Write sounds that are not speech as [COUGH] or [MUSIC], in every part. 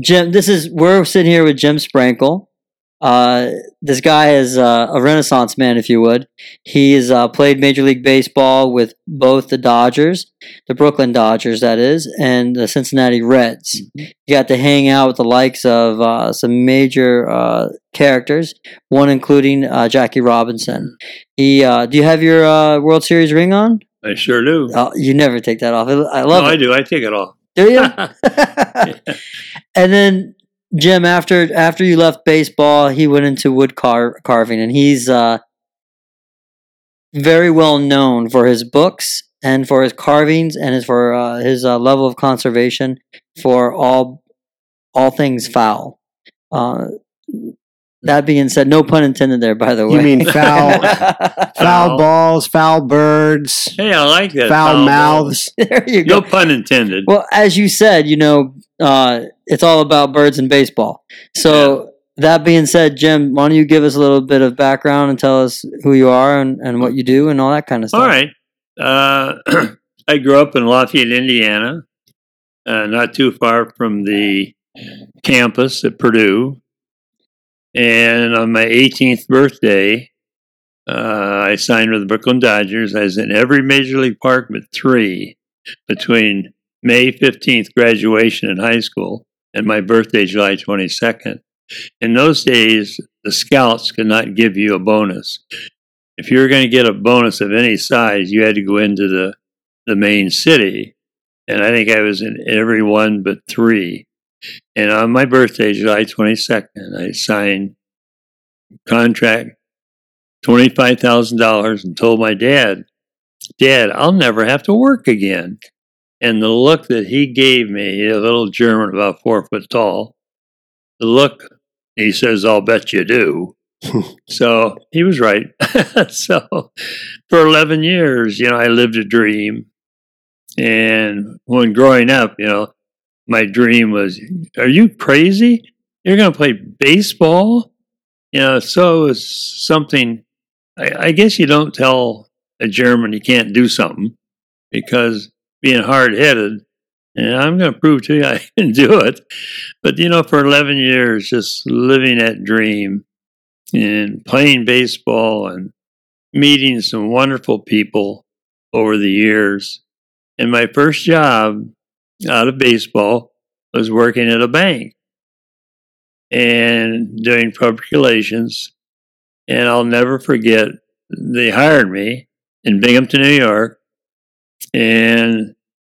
Jim, this is we're sitting here with Jim Sprankle. Uh, this guy is uh, a renaissance man, if you would. He's uh, played Major League Baseball with both the Dodgers, the Brooklyn Dodgers, that is, and the Cincinnati Reds. Mm-hmm. He got to hang out with the likes of uh, some major uh, characters, one including uh, Jackie Robinson. He, uh, do you have your uh, World Series ring on? I sure do. Oh, you never take that off. I love no, love I do. I take it off. Do you? [LAUGHS] and then Jim, after after you left baseball, he went into wood car- carving, and he's uh, very well known for his books and for his carvings and his for uh, his uh, level of conservation for all all things foul. That being said, no pun intended there. By the way, You mean foul, [LAUGHS] foul Foul. balls, foul birds, Hey, I like that. foul ball. mouths. [LAUGHS] there you go. No pun intended. Well, as you said, you know, uh, it's all about birds and baseball. So that being said, Jim, why don't you give us a little bit of background and tell us who you are and, and what you do and all that kind of stuff? All right. Uh, [CLEARS THROAT] I grew up in Lafayette, Indiana, uh, not too far from the campus at Purdue. And on my 18th birthday, uh, I signed with the Brooklyn Dodgers. I was in every major league park but three between May 15th graduation in high school and my birthday, July 22nd. In those days, the scouts could not give you a bonus if you were going to get a bonus of any size, you had to go into the, the main city. And I think I was in every one but three. And on my birthday, July 22nd, I signed contract $25,000 and told my dad, Dad, I'll never have to work again. And the look that he gave me, a little German about four foot tall, the look, he says, I'll bet you do. [LAUGHS] So he was right. [LAUGHS] so for 11 years, you know, I lived a dream. And when growing up, you know, my dream was, are you crazy? You're going to play baseball? You know, so it was something, I, I guess you don't tell a German you can't do something because being hard headed, and I'm going to prove to you [LAUGHS] I can do it. But, you know, for 11 years, just living that dream and playing baseball and meeting some wonderful people over the years. And my first job out of baseball was working at a bank and doing public relations. And I'll never forget, they hired me in Binghamton, New York, and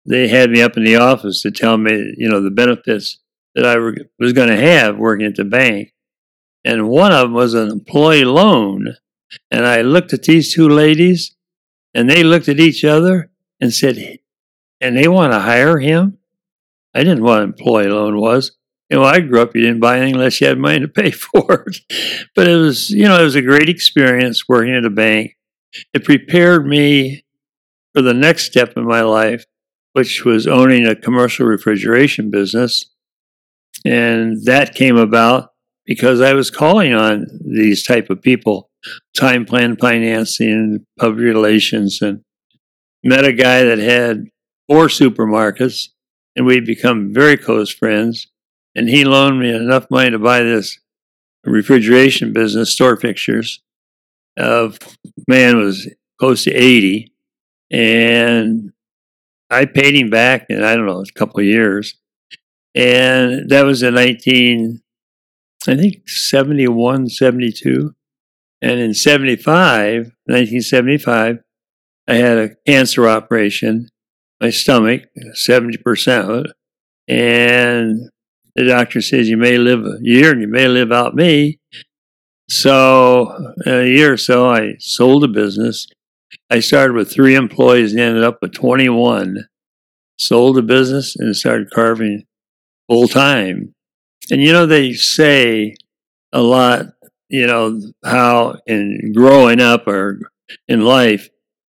they had me up in the office to tell me, you know, the benefits that I was going to have working at the bank and one of them was an employee loan. And I looked at these two ladies, and they looked at each other and said, "And they want to hire him." I didn't what an employee loan was. You know, I grew up, you didn't buy anything unless you had money to pay [LAUGHS] for it. But it was, you know, it was a great experience working at a bank. It prepared me for the next step in my life, which was owning a commercial refrigeration business. And that came about because I was calling on these type of people, time plan financing, public relations, and met a guy that had four supermarkets, and we'd become very close friends. And he loaned me enough money to buy this refrigeration business, store fixtures. Of man was close to eighty, and I paid him back in I don't know a couple of years, and that was in nineteen. I think 71, 72. And in 75, 1975, I had a cancer operation, my stomach, 70% of it. And the doctor says, you may live a year and you may live out me. So, a year or so, I sold the business. I started with three employees and ended up with 21. Sold the business and started carving full time. And you know, they say a lot, you know, how in growing up or in life,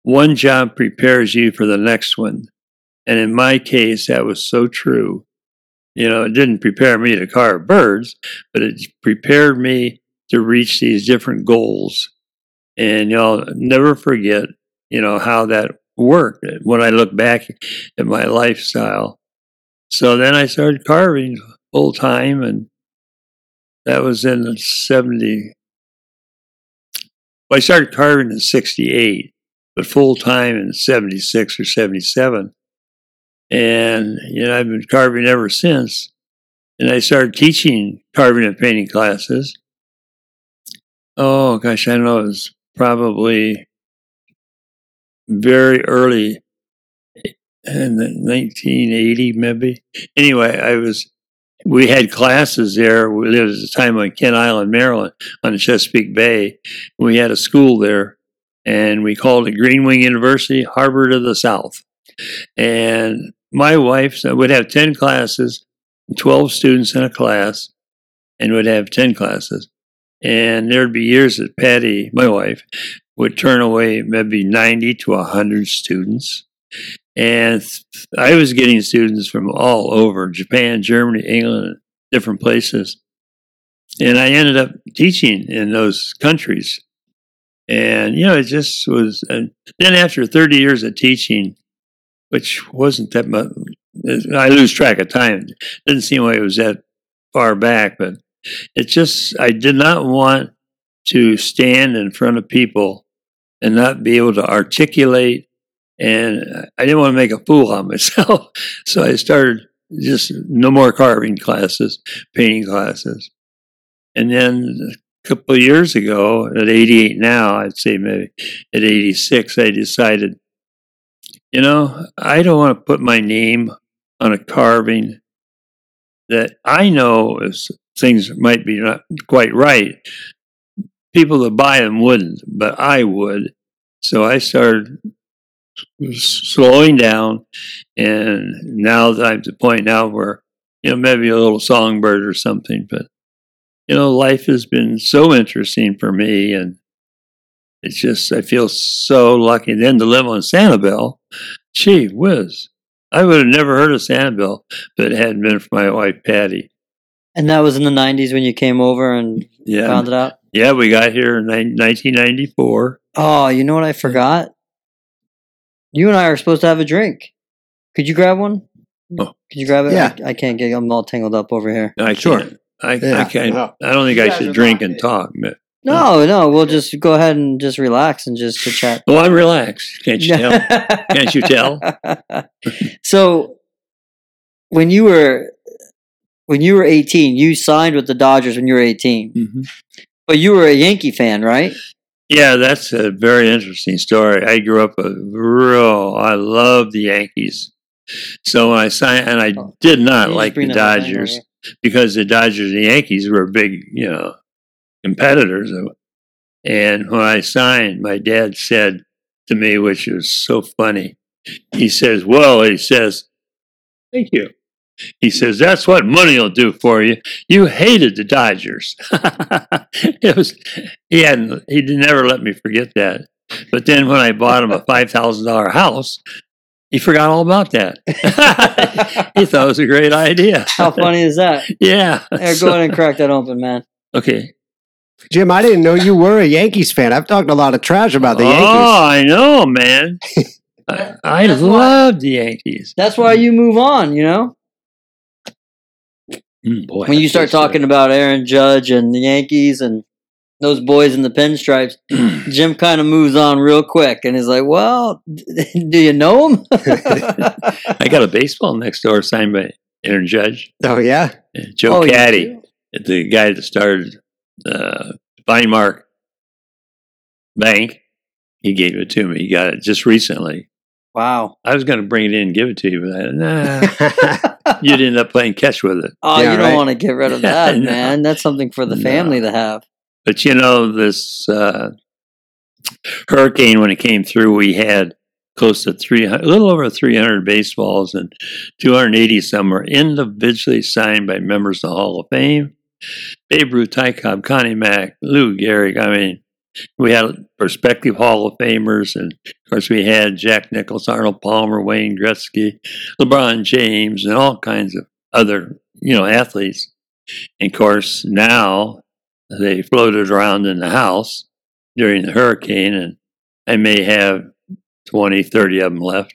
one job prepares you for the next one. And in my case, that was so true. You know, it didn't prepare me to carve birds, but it prepared me to reach these different goals. And y'all never forget, you know, how that worked when I look back at my lifestyle. So then I started carving full time, and that was in the seventy. Well, I started carving in '68, but full time in '76 or '77, and you know I've been carving ever since. And I started teaching carving and painting classes. Oh gosh, I know. It was probably very early in 1980 maybe. Anyway, I was. We had classes there. We lived at the time on Kent Island, Maryland, on the Chesapeake Bay. We had a school there, and we called it Green Wing University, Harvard of the South. And my wife would have 10 classes, 12 students in a class, and would have 10 classes. And there'd be years that Patty, my wife, would turn away maybe 90 to 100 students. And I was getting students from all over Japan, Germany, England, different places. And I ended up teaching in those countries. And, you know, it just was. And then after 30 years of teaching, which wasn't that much, I lose track of time. Didn't seem like it was that far back, but it just, I did not want to stand in front of people and not be able to articulate and I didn't want to make a fool of myself. [LAUGHS] So I started just no more carving classes, painting classes. And then couple of years ago, at 88 now, I'd say maybe at 86, I decided, you know, I don't want to put my name on a carving that I know is things might be not quite right. People that buy them wouldn't, but I would. So I started slowing down, and now I'm at the point now where you know maybe a little songbird or something, but you know life has been so interesting for me, and it's just I feel so lucky. Then to live on Sanibel, gee whiz, I would have never heard of Sanibel if it hadn't been for my wife Patty. And that was in the 90s when you came over and Yeah, found it out? yeah, we got here in nine- 1994. Oh, you know what I forgot? You and I are supposed to have a drink. Could you grab one? Oh. Could you grab it? Yeah. I, I can't get. I'm all tangled up over here. I Sure. can't. I, I can't. No. I don't think You I should drink and talk. But, No, no. We'll just go ahead and just relax and just chit chat. well, I'm relaxed. Can't you tell? [LAUGHS] Can't you tell? [LAUGHS] so, when you were when you were 18, you signed with the Dodgers when you were 18, hmm but you were a Yankee fan, right? Yeah, that's a very interesting story. I grew up a real. I love the Yankees. So when I signed, and I Oh. did not You like the that up. Dodgers because the Dodgers and the Yankees were big, you know, competitors. And when I signed, my dad said to me, which was so funny, he says, "Well," he says, "Thank you." He says, "That's what money will do for you." You hated the Dodgers. [LAUGHS] it was he hadn't he never let me forget that. But then when I bought him a five thousand dollar house, he forgot all about that. [LAUGHS] he thought it was a great idea. How funny is that? Yeah. Here, So- go ahead and crack that open, man. okay. Jim, I didn't know you were a Yankees fan. I've talked a lot of trash about the oh, Yankees. Oh, I know, man. [LAUGHS] I, I love the Yankees. That's why you move on. You know, Mm, boy, when you start tastes good. talking about Aaron Judge and the Yankees and those boys in the pinstripes, [CLEARS THROAT] Jim kind of moves on real quick and is like, "Well, [LAUGHS] do you know him?" [LAUGHS] I got a baseball next door signed by Aaron Judge, Oh yeah, Joe Oh, Caddy. do? the guy that started uh, Vinemark Bank, he gave it to me. He got it just recently. Wow. I was going to bring it in and give it to you, but I, nah, [LAUGHS] you'd end up playing catch with it. Oh, Yeah, you don't right. want to get rid of that, know. man. That's something for the No. family to have. But you know, this uh, hurricane, when it came through, we had close to 300, a little over 300 baseballs and 280 some were individually signed by members of the Hall of Fame. Babe Ruth, Ty Cobb, Connie Mack, Lou Gehrig. I mean, we had prospective Hall of Famers, and of course, we had Jack Nicklaus, Arnold Palmer, Wayne Gretzky, LeBron James, and all kinds of other, you know, athletes. And of course, now they floated around in the house during the hurricane, and I may have 20, 30 of them left.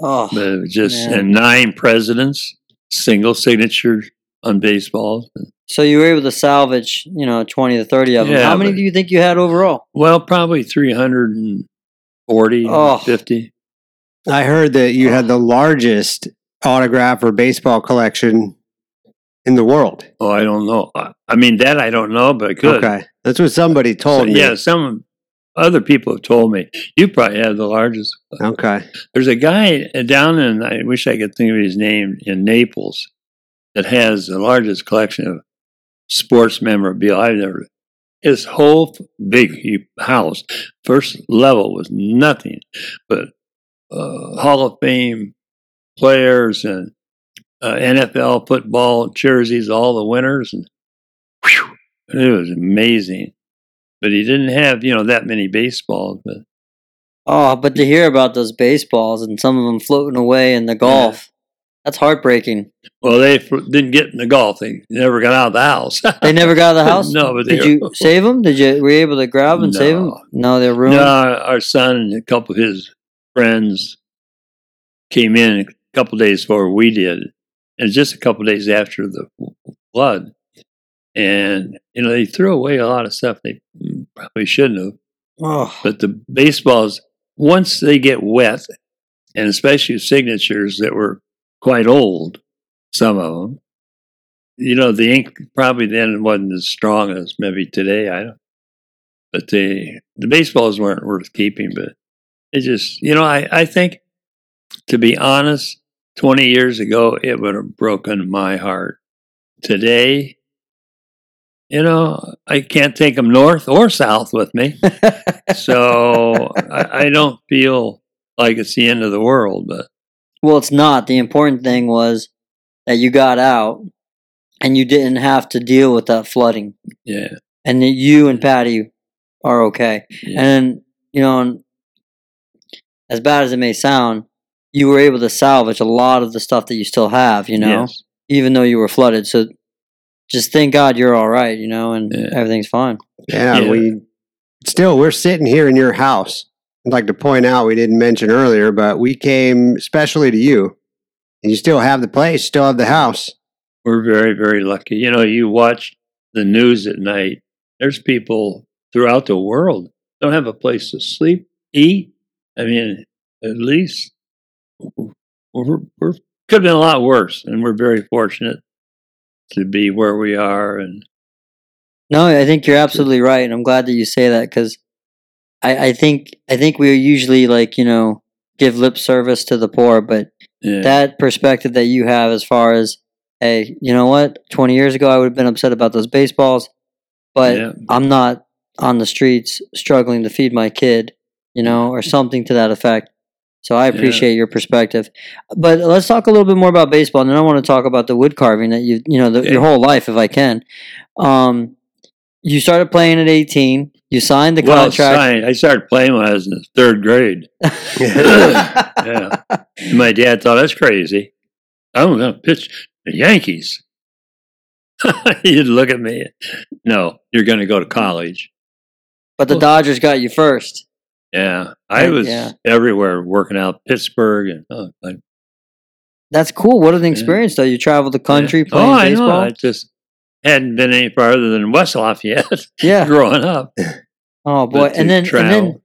Oh, But it was just man. and nine presidents, single signature on baseballs. So you were able to salvage, you know, twenty to thirty of them. Yeah, How many but- do you think you had overall? Well, probably 340, Oh. 50. I heard that you had the largest autograph or baseball collection in the world. Oh, I don't know. I mean, that I don't know, but. Okay. That's what somebody So, told me. yeah, some other people have told me. You probably have the largest. Okay. There's a guy down in, I wish I could think of his name, in Naples that has the largest collection of sports memorabilia I've never. His whole big house, first level was nothing but uh, Hall of Fame players and uh, NFL football jerseys, all the winners, and whew, it was amazing. But he didn't have, you know, that many baseballs. But Oh, but to hear about those baseballs and some of them floating away in the Gulf, that's heartbreaking. well, they f- didn't get in the Gulf. They never got out of the house. [LAUGHS] They never got out of the house. No, but they did you save them? Did you were you able to grab and save them? No. No, they're ruined. No, our son and a couple of his friends came in a couple of days before we did. And just a couple of days after the flood. And, you know, they threw away a lot of stuff they probably shouldn't have. Oh, But the baseballs, once they get wet, and especially signatures that were quite old, some of them, you know, the ink probably then wasn't as strong as maybe today. I don't. But the the baseballs weren't worth keeping. But it just, you know, I I think, to be honest, twenty years ago it would have broken my heart. Today, you know, I can't take them north or south with me [LAUGHS] so I, I don't feel like it's the end of the world, but well, it's not. The important thing was that you got out and you didn't have to deal with that flooding, yeah, and that you and Patty are okay. yeah. And you know, as bad as it may sound, you were able to salvage a lot of the stuff that you still have. You know, Yes. even though you were flooded. So just thank God you're all right. You know, and Yeah. everything's fine. Yeah, Yeah. we still we're sitting here in your house. I'd like to point out we didn't mention earlier, but we came especially to you. And you still have the place, still have the house. we're very, very lucky. You know, you watch the news at night. There's people throughout the world don't have a place to sleep, eat. I mean, at least we're, we're could have been a lot worse, and we're very fortunate to be where we are. And No, I think you're absolutely right, and I'm glad that you say that because I, I think I think we usually like you know give lip service to the poor, but yeah, that perspective that you have as far as hey, you know what, 20 years ago I would have been upset about those baseballs, but yeah, I'm not on the streets struggling to feed my kid, you know, or something to that effect. So I Yeah. appreciate your perspective, but let's talk a little bit more about baseball, and then I want to talk about the wood carving that you, you know, the, Okay. your whole life, if I can. Um, you started playing at 18. You signed the well, contract. signed. I started playing when I was in third grade. [LAUGHS] yeah. My dad thought that's crazy. I'm going to pitch the Yankees. [LAUGHS] He'd look at me. No, you're going to go to college. but the Dodgers got you first. Yeah, I was yeah. everywhere working out Pittsburgh and oh, That's cool. What an experience, though. You traveled the country yeah. playing oh, I baseball. know. I just hadn't been any farther than West Lafayette Yeah. [LAUGHS] growing up. Oh boy. And then, and then travel.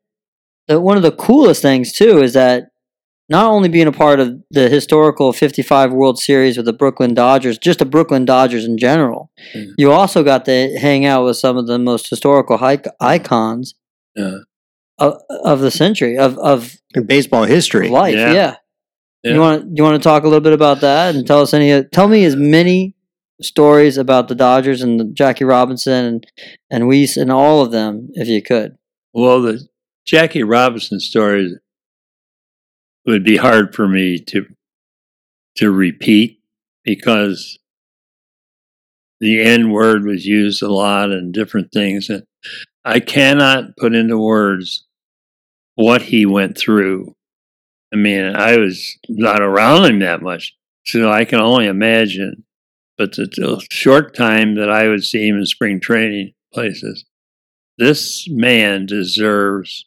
the, one of the coolest things too is that not only being a part of the historical 55 World Series with the Brooklyn Dodgers, just the Brooklyn Dodgers in general, Yeah. you also got to hang out with some of the most historical hi- icons Yeah. Of, of the century of of In baseball history. life. Yeah. Yeah. Yeah. You want you want to talk a little bit about that and tell us any tell me as many stories about the Dodgers and the Jackie Robinson and and Weiss and all of them if you could. Well, the Jackie Robinson story would be hard for me to to repeat because the N word was used a lot and different things, and I cannot put into words what he went through. I mean, I was not around him that much, so I can only imagine. But the, short time that I would see him in spring training places, this man deserves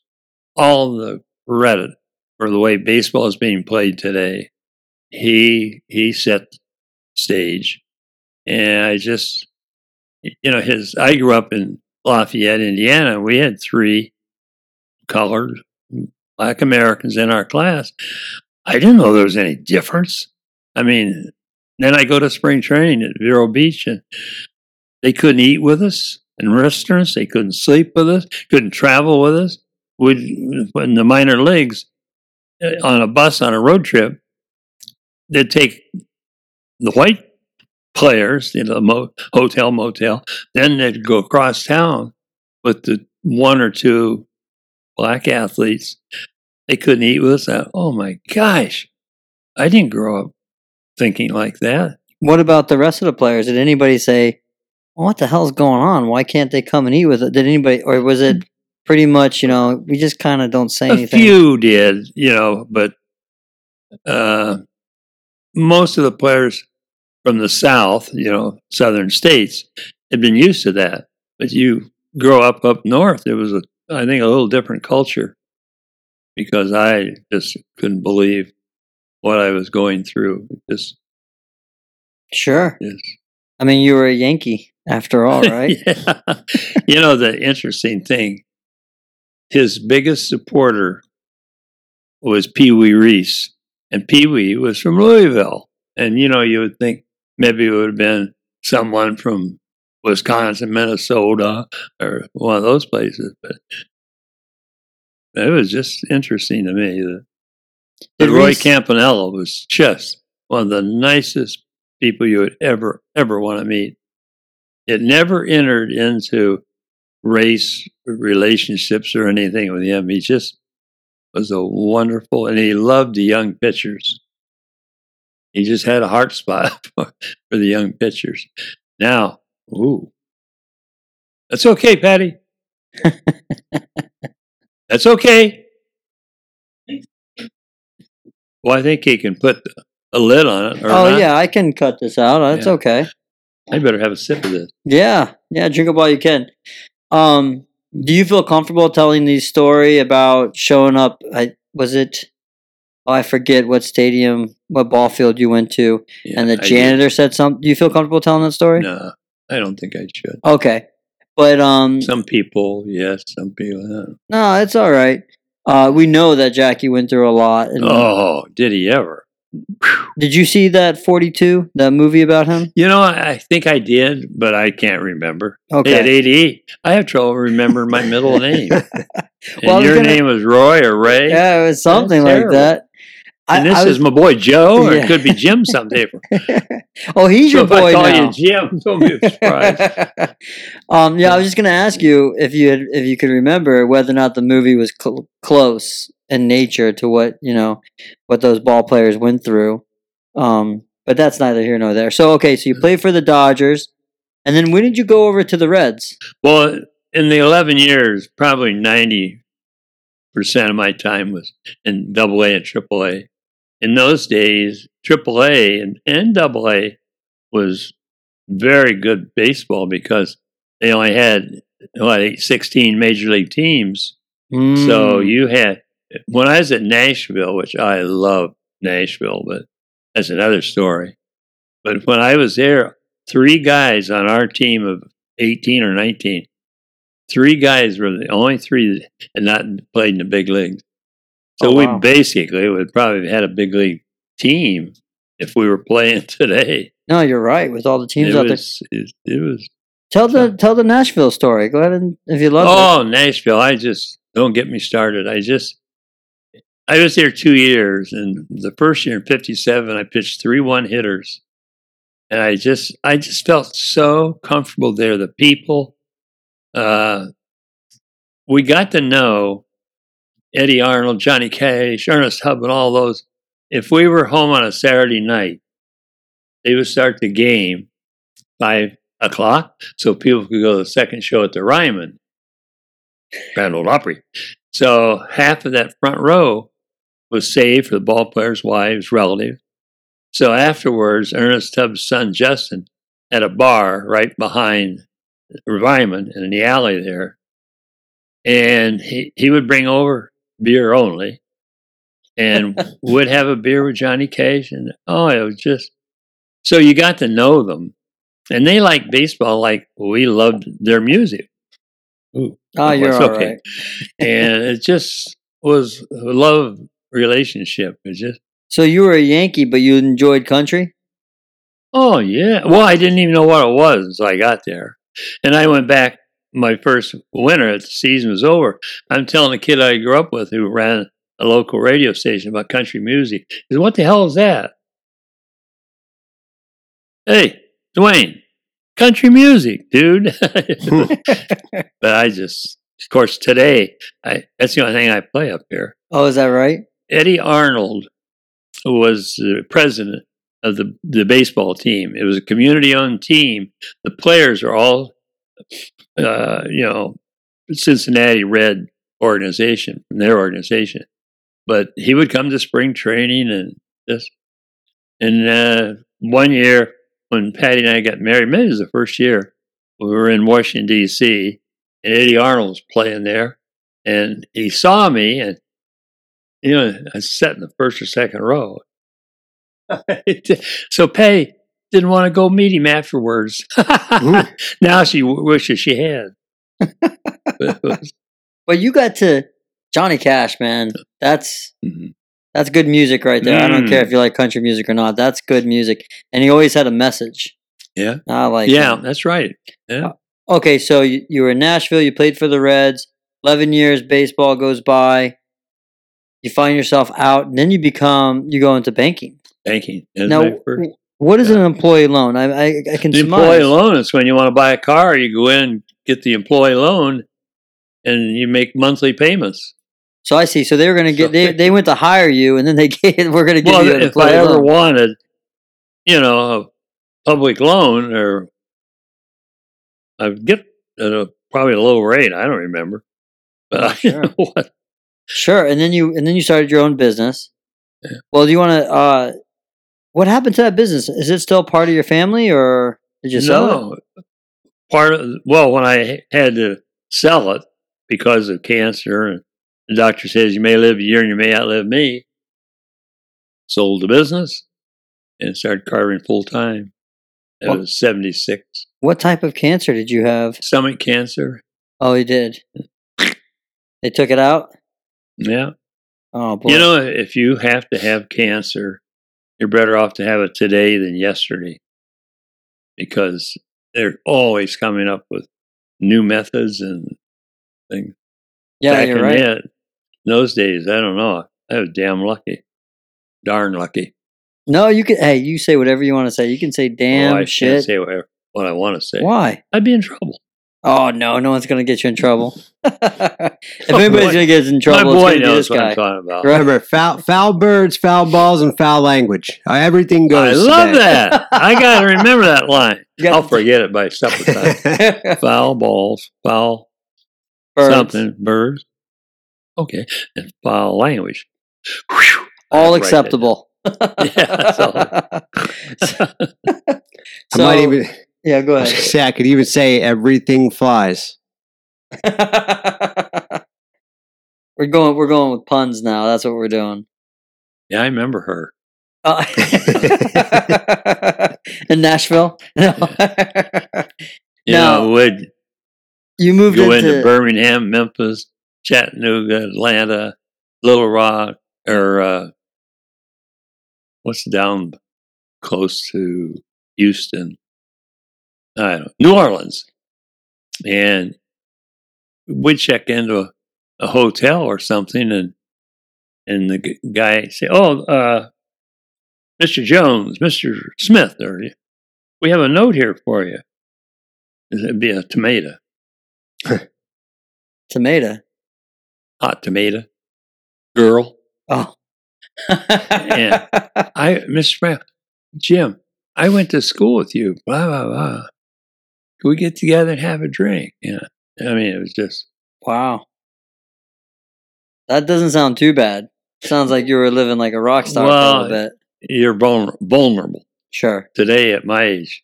all the credit for the way baseball is being played today. He he set stage, And I just, you know, his, I grew up in Lafayette, Indiana. We had three colored black Americans in our class. I didn't know there was any difference. I mean, then I go to spring training at Vero Beach and they couldn't eat with us in restaurants. They couldn't sleep with us, couldn't travel with us. We'd, in the minor leagues, uh, on a bus on a road trip, they'd take the white players, you know, the mo- hotel, motel, then they'd go across town with the one or two black athletes. They couldn't eat with us. Oh my gosh. I didn't grow up thinking like that. What about the rest of the players? Did anybody say, well, "What the hell's going on? Why can't they come and eat with it?" Did anybody, or was it pretty much, you know, we just kind of don't say A anything? few did, you know, but uh, most of the players from the South, you know, southern states, had been used to that. But you grow up up north, it was, a, I think, a little different culture because I just couldn't believe what I was going through. Just, Sure. just I mean, you were a Yankee after all, [LAUGHS] right? yeah. You know, the interesting thing, his biggest supporter was Pee Wee Reese. And Pee Wee was from Louisville. And, you know, you would think maybe it would have been someone from Wisconsin, Minnesota, or one of those places. But it was just interesting to me that but Roy Reese- Campanella was just one of the nicest people you would ever, ever want to meet. It never entered into race relationships or anything with him. He just was a wonderful, and he loved the young pitchers. He just had a heart [LAUGHS] spot for, for the young pitchers. Now, ooh, that's okay, Patty. [LAUGHS] that's okay. Well, I think he can put a lid on it. Or Oh not. yeah, I can cut this out. That's Yeah. okay. I better have a sip of this. Yeah, yeah, drink up while you can. Um, do you feel comfortable telling the story about showing up? I was it. Oh, I forget what stadium, what ball field you went to, Yeah, and the janitor said something. Do you feel comfortable telling that story? No, I don't think I should. Okay, but um, Some people, yes. Some people, no. no, it's all right. Uh, we know that Jackie went through a lot. And Oh, did he ever? Did you see that Forty Two, that movie about him? You know, I, think I did, but I can't remember. Okay. At 88, I have trouble remembering my middle [LAUGHS] name. Well, your gonna- name was Roy or Ray. Yeah, it was something like terrible. that. And this I is my boy Joe, or Yeah. it could be [LAUGHS] Jim someday. [LAUGHS] oh, he's so your if I boy call now. you Jim, [LAUGHS] don't be surprised. um, yeah, I was just gonna ask you if you had, if you could remember whether or not the movie was cl- close in nature to what you know what those ball players went through. Um, but that's neither here nor there. So okay, so you played for the Dodgers, and then when did you go over to the Reds? well, in the 11 years, probably 90% of my time was in double A and triple A. In those days, AAA and, and double A was very good baseball because they only had what, 16 major league teams. So Mm. you had when I was at Nashville, which I love Nashville, but that's another story. But when I was there, three guys on our team of 18 or 19, three guys were the only three that had not played in the big leagues. So Oh, we basically would probably have had a big league team if we were [LAUGHS] playing today. no, you're right. With all the teams It out there, it, it was tell the tell the Nashville story. Go ahead and if you love it. Oh, Nashville! I just don't get me started. I just I was there two years, and the first year in '57, I pitched three one hitters, and I just I just felt so comfortable there. The people, uh, we got to know Eddy Arnold, Johnny Cash, Ernest Tubb, and all those. If we were home on a Saturday night, they would start the game five o'clock, so people could go to the second show at the Ryman. Grand Ole Opry. So half of that front row was saved for the ball players' wives, relatives. So afterwards, Ernest Tubbs' son Justin had a bar right behind Ryman in the alley there. And he, he would bring over beer only and [LAUGHS] would have a beer with Johnny Cash. And oh, it was just so you got to know them. and they like baseball like we loved their music. Ooh, Oh, you're it's all okay. right. [LAUGHS] and it just was a love relationship. It just So you were a Yankee, but you enjoyed country. oh yeah. Well, I didn't even know what it was until I got there, and I went back my first winter. The season was over. I'm telling a kid I grew up with who ran a local radio station about country music. He said, "What the hell is that?" Hey, Dwayne, country music, dude. [LAUGHS] [LAUGHS] but I just, of course, today I that's the only thing I play up here. Oh, is that right? Eddy Arnold was the president of the, the baseball team. It was a community owned team. The players are all, uh, you know, Cincinnati Red organization from their organization. But he would come to spring training and this. And uh, one year when Patty and I got married, maybe it was the first year, we were in Washington, D.C., and Eddy Arnold was playing there. And he saw me and you know, I sat in the first or second row. [LAUGHS] so Patty didn't want to go meet him afterwards. [LAUGHS] now she w- wishes she had. But it was- But you got to Johnny Cash, man. That's Mhm. that's good music right there. I don't Mm. care if you like country music or not. That's good music, and he always had a message. Yeah. I like. yeah, that's right. Yeah. Okay, so you, you were in Nashville. You played for the Reds. Eleven years, baseball goes by. You find yourself out, and then you become you go into banking. Banking. That's now, my first- w- what is an employee loan? I I, I can The surmise. employee loan is when you want to buy a car, you go in, get the employee loan, and you make monthly payments. So I see. So they were going to get So- they they went to hire you, and then they [LAUGHS] gave, we're going to give Well, you an if I ever loan. wanted, you know, a public loan, or I'd get at a probably a low rate. I don't remember, [LAUGHS] but Oh, I sure. know [LAUGHS] what. Sure, and then you and then you started your own business. Yeah. Well, do you want to? uh What happened to that business? Is it still part of your family, or did you sell it? No, part of well, when I had to sell it because of cancer, and the doctor says you may live a year and you may outlive me. Sold the business and started carving full time. That What- was seventy six. What type of cancer did you have? Stomach cancer. Oh, you did. They took it out. Yeah. Oh boy. You know, if you have to have cancer, you're better off to have it today than yesterday because they're always coming up with new methods and things. yeah, Back you're in right. that- in those days, I don't know. I was damn lucky. Darn lucky. No, you can. Hey, you say whatever you want to say. You can say oh, damn oh, I shit. can't say whatever, what I want to say. Why? I'd be in trouble. Oh no, no one's gonna get you in trouble. [LAUGHS] if Oh, anybody's boy. gonna get us in My trouble, it's boy gonna be knows this what guy. I'm talking about. Remember, foul, foul birds, foul balls, and foul language. Uh, Everything I love today. that. I [LAUGHS] got to remember that line. You I'll to- forget it by supper time. [LAUGHS] foul balls, foul Birds. something, birds. Okay, and foul language. Whew. All I'd write that acceptable. Yeah, that's all. I So- might even yeah, go I ahead. say I could even say everything flies. [LAUGHS] we're going. We're going with puns now. That's what we're doing. Yeah, I remember her. Uh, [LAUGHS] in Nashville. [LAUGHS] No. You Now, know, would you moved go into into Birmingham, Memphis, Chattanooga, Atlanta, Little Rock, or uh, what's down close to Houston? I New Orleans, and we'd check into a, a hotel or something, and and the g- guy say, "Oh, uh, Mr. Jones, Mr. Smith, or we have a note here for you." It'd be a tomato, [LAUGHS] tomato. hot tomato, girl. Oh. Yeah. I, Mr. Brown, Jim, I went to school with you. Blah blah blah. Can we get together and have a drink? Yeah. I mean, it was just Wow. That doesn't sound too bad. Sounds like you were living like a rock star for a little bit. you're vulner- vulnerable Sure. today at my age.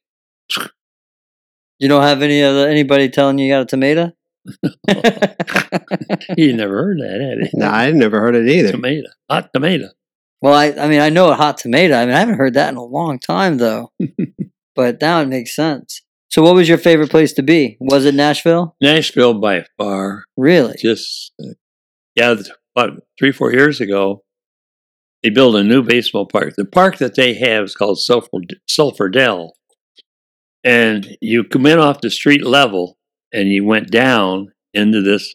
You don't have any other anybody telling you you got a tomato? [LAUGHS] You never heard that, had you? No, I never heard it either. Tomato, hot tomato. well, I, I mean, I know a hot tomato. I mean, I haven't heard that in a long time, though. [LAUGHS] but now it makes sense. So, what was your favorite place to be? Was it Nashville? Nashville by far. Really? Just uh, yeah, about three four years ago, they built a new baseball park. The park that they have is called Sulphur, Sulphur Dell, and you come in off the street level, and you went down into this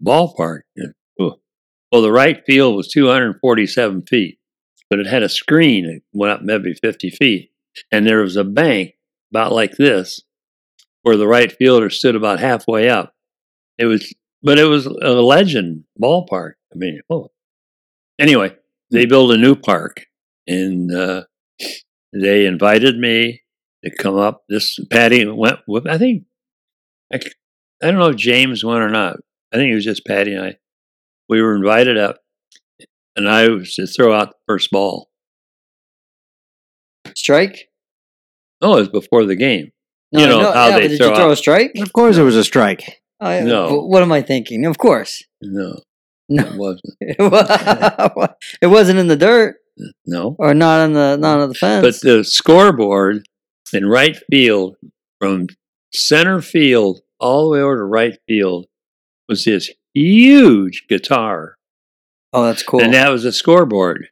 ballpark. Well, the right field was 247 feet, but it had a screen that went up maybe 50 feet, and there was a bank about like this, where the right fielder stood about halfway up. It was, but it was a legend ballpark. I mean, oh. Anyway, they built a new park, and uh, they invited me to come up. This Patty went with, I think, I, I don't know if James went or not. I think it was just Patty and I. We were invited up, and I was to throw out the first ball. Strike? No, it was before the game. No, You know no, how yeah, they did throw you throw out- a strike? of course, it was a strike. Oh, yeah. No. What am I thinking? Of course. No, No. it wasn't. [LAUGHS] [LAUGHS] it wasn't in the dirt No, or not on the not on the fence. but the scoreboard in right field from center field all the way over to right field was this huge guitar, oh, that's cool. and that was a scoreboard,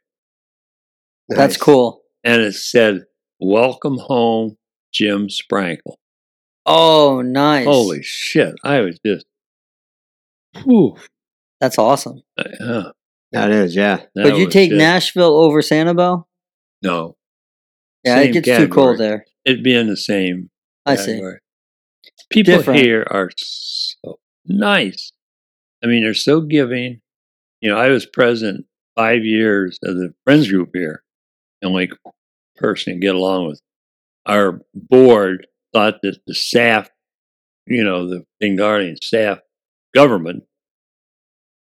That's Nice. cool. and it said "Welcome home, Jim Sprankle." Oh, nice. Holy shit! I was just, whew, That's awesome. uh, That is, yeah. that but you take just- Nashville over Sanibel? no, Yeah, it Same gets too cold there. it'd be in the same. I see. People Different. here are so nice. I mean, they're so giving. You know, I was president five years of the friends group here, and like person to get along with. Our board thought that the staff, you know, the Guardian staff government,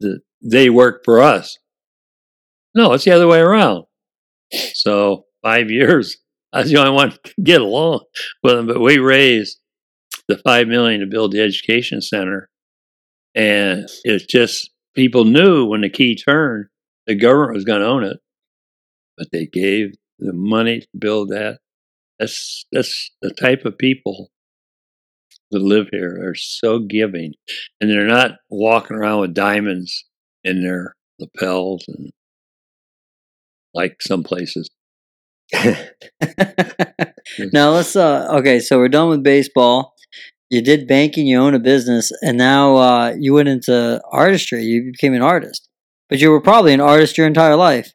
that they work for us. No, it's the other way around. So five years, [LAUGHS] I was the only one to get along with them, but we raised the five million to build the education center, and it's just people knew when the key turned, the government was going to own it, but they gave the money to build that. That's that's the type of people that live here are so giving, and they're not walking around with diamonds in their lapels and like some places. [LAUGHS] now let's uh okay, so we're done with baseball. You did banking, you own a business, and now uh you went into artistry. You became an artist. But you were probably an artist your entire life.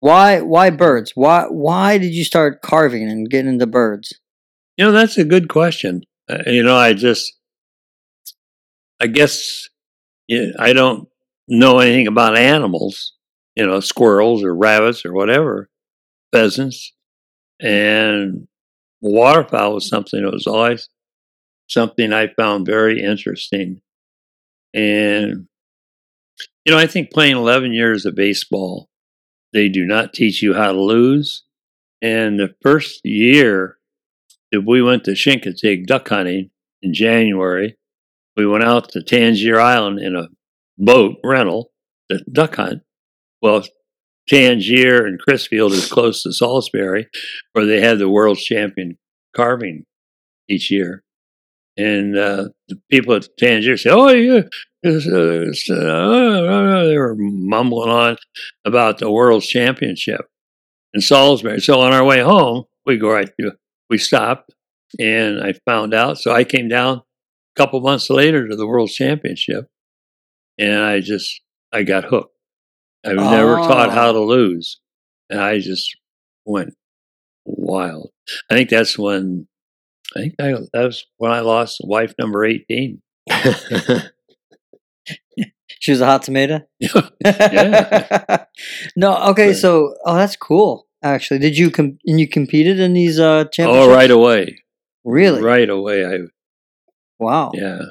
Why why birds? Why why did you start carving and getting into birds? You know, that's a good question. Uh, you know, I just, I guess, yeah, I don't know anything about animals. You know, squirrels or rabbits or whatever, pheasants, and waterfowl was something that was always something I found very interesting. And you know, I think playing eleven years of baseball, they do not teach you how to lose. And the first year that we went to Chincoteague duck hunting in January. We went out to Tangier Island in a boat rental to duck hunt. Well, Tangier and Crisfield is close to Salisbury, where they had the world champion carving each year. And uh, the people at Tangier say, "Oh, yeah." It's, uh, uh, they were mumbling on about the world championship in Salisbury. So on our way home, we go right through we stopped and I found out. So I came down a couple months later to the World Championship and I just, I got hooked. I was never taught Oh. how to lose. And I just went wild. I think that's when, I think I, that was when I lost wife number 18. [LAUGHS] She was a hot tomato? Yeah. [LAUGHS] no, okay, so oh that's cool. Actually, did you com- and you competed in these uh championships? oh, right away. Really? Right away. I, Wow. yeah.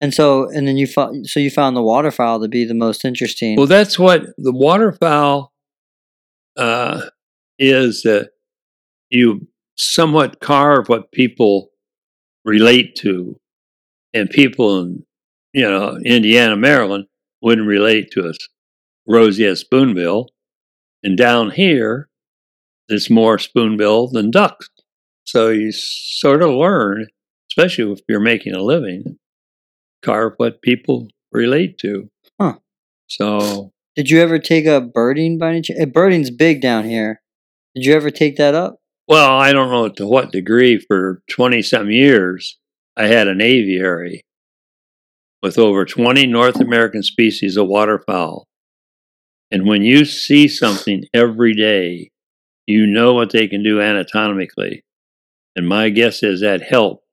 And so, and then you found, so you found the waterfowl to be the most interesting. Well, that's what the waterfowl uh, is that you somewhat carve what people relate to, and people in you know Indiana, Maryland wouldn't relate to us. Roseate spoonbill, and down here, it's more spoonbill than ducks. So you sort of learn, especially if you're making a living, carve what people relate to. Huh. So Did you ever take up birding by any chance? Eh, Birding's big down here. Did you ever take that up? Well, I don't know to what degree. For 20 some years, I had an aviary with over 20 North American species of waterfowl. And when you see something every day, you know what they can do anatomically. And my guess is that helped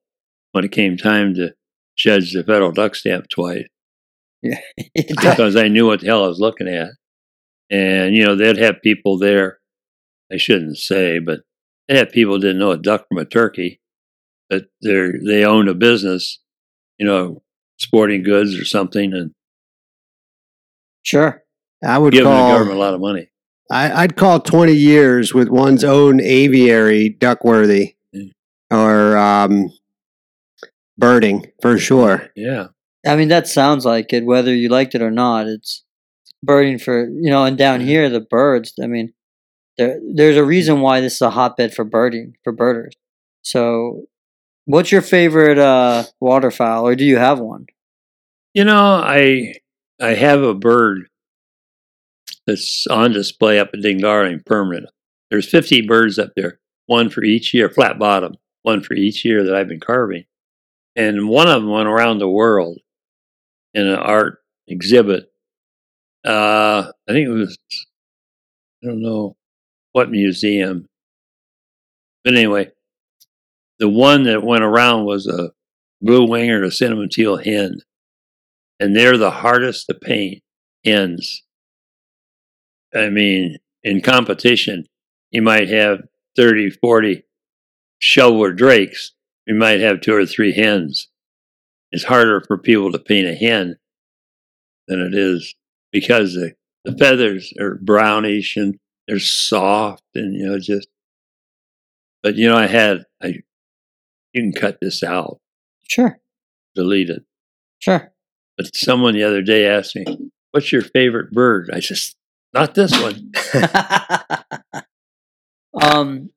when it came time to judge the federal duck stamp twice [LAUGHS] because I knew what the hell I was looking at. And, you know, they'd have people there, I shouldn't say, but they had people who didn't know a duck from a turkey, but they're, they owned a business, you know, sporting goods or something and sure. I would giving the call government a lot of money. I, I'd call 20 years with one's own aviary duckworthy Mm. or um, birding for sure. Yeah. I mean, that sounds like it, whether you liked it or not. It's birding for, you know, and down here, the birds, I mean, there, there's a reason why this is a hotbed for birding, for birders. So, what's your favorite uh, waterfowl, or do you have one? You know, I I have a bird that's on display up at Ding Darling permanent. There's 50 birds up there, one for each year, flat bottom, one for each year that I've been carving. And one of them went around the world in an art exhibit. Uh, I think it was, I don't know what museum. But anyway, the one that went around was a blue winged or a cinnamon teal hen and they're the hardest to paint hens. I mean, in competition, you might have 30, 40 shoveler drakes. You might have two or three hens. It's harder for people to paint a hen than it is because the, the feathers are brownish and they're soft and, you know, just, but you know, I had, I, you can cut this out, Sure, delete it. sure. But someone the other day asked me, What's your favorite bird? I said, Not this one. [LAUGHS] um,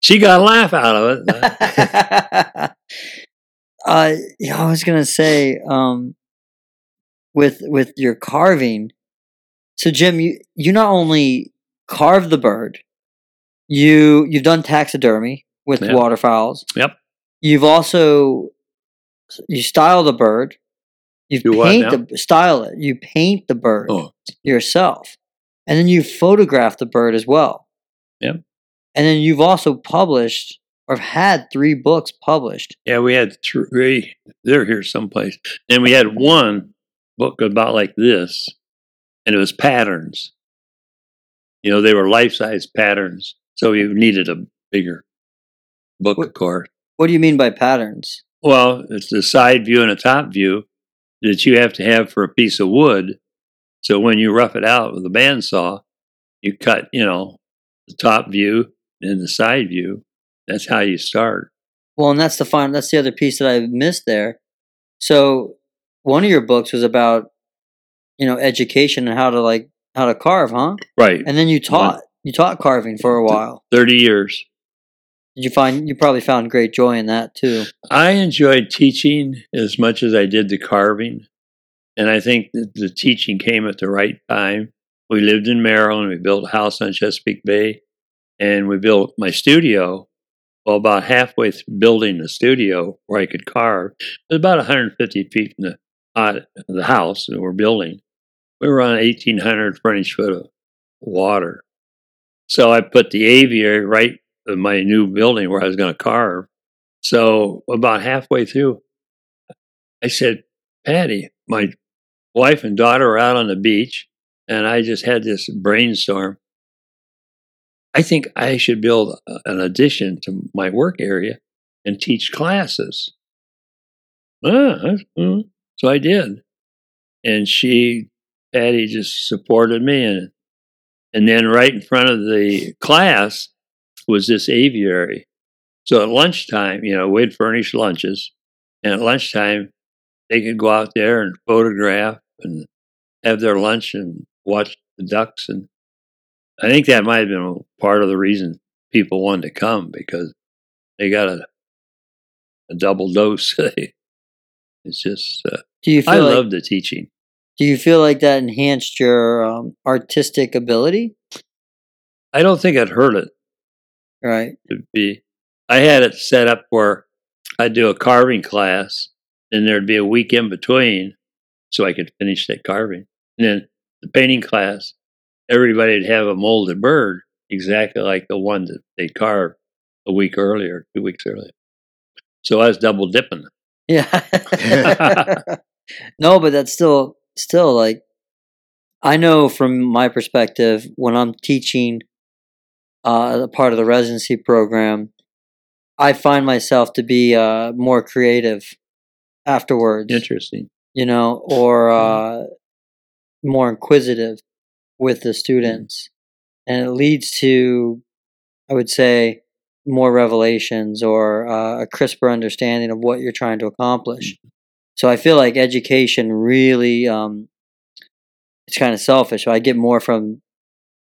She got a laugh out of it. [LAUGHS] uh, yeah, I was gonna say, um, with with your carving. So, Jim, you you not only carve the bird, you you've done taxidermy with Yeah. waterfowls. Yep. You've also you style the bird. You Do paint the style it. You paint the bird Oh. yourself, and then you photograph the bird as well. Yep. And then you've also published or had three books published. Yeah, we had three. They're here someplace. Then we had one book about like this, and it was patterns. You know, they were life size patterns. So you needed a bigger book, What- of course. What do you mean by patterns? Well, it's a side view and a top view that you have to have for a piece of wood. So when you rough it out with a bandsaw, you cut, you know, the top view and the side view. That's how you start. Well, and that's the fun. That's the other piece that I missed there. So, one of your books was about, you know, education and how to like how to carve, huh? Right. And then you taught you taught carving for a while. 30 years. You find you probably found great joy in that too? I enjoyed teaching as much as I did the carving. And I think that the teaching came at the right time. We lived in Maryland. We built a house on Chesapeake Bay. And we built my studio. Well, about halfway through building the studio where I could carve, it was about 150 feet from the, uh, the house that we're building. We were on 1,800 frontage foot of water. So I put the aviary right my new building where I was going to carve. So about halfway through, I said, Patty, my wife and daughter are out on the beach, and I just had this brainstorm. I think I should build an addition to my work area and teach classes. Ah, so I did. And she, Patty, just supported me. And, and then right in front of the class was this aviary. So at lunchtime, you know, we'd furnish lunches. And at lunchtime, they could go out there and photograph and have their lunch and watch the ducks. And I think that might have been part of the reason people wanted to come because they got a a double dose. [LAUGHS] it's just uh, Do you feel I like, love the teaching. do you feel like that enhanced your um, artistic ability? I don't think I'd hurt it Right. to be. I had it set up where I'd do a carving class, and there'd be a week in between, so I could finish that carving. And then the painting class, everybody'd have a molded bird exactly like the one that they carved a week earlier, two weeks earlier. So I was double dipping. Yeah. [LAUGHS] [LAUGHS] no, but that's still still like I know from my perspective when I'm teaching uh, a part of the residency program, I find myself to be uh, more creative afterwards. Interesting. you know, or [LAUGHS] uh, more inquisitive with the students. And it leads to, I would say, more revelations or uh, a crisper understanding of what you're trying to accomplish. So I feel like education really, um, it's kind of selfish. I get more from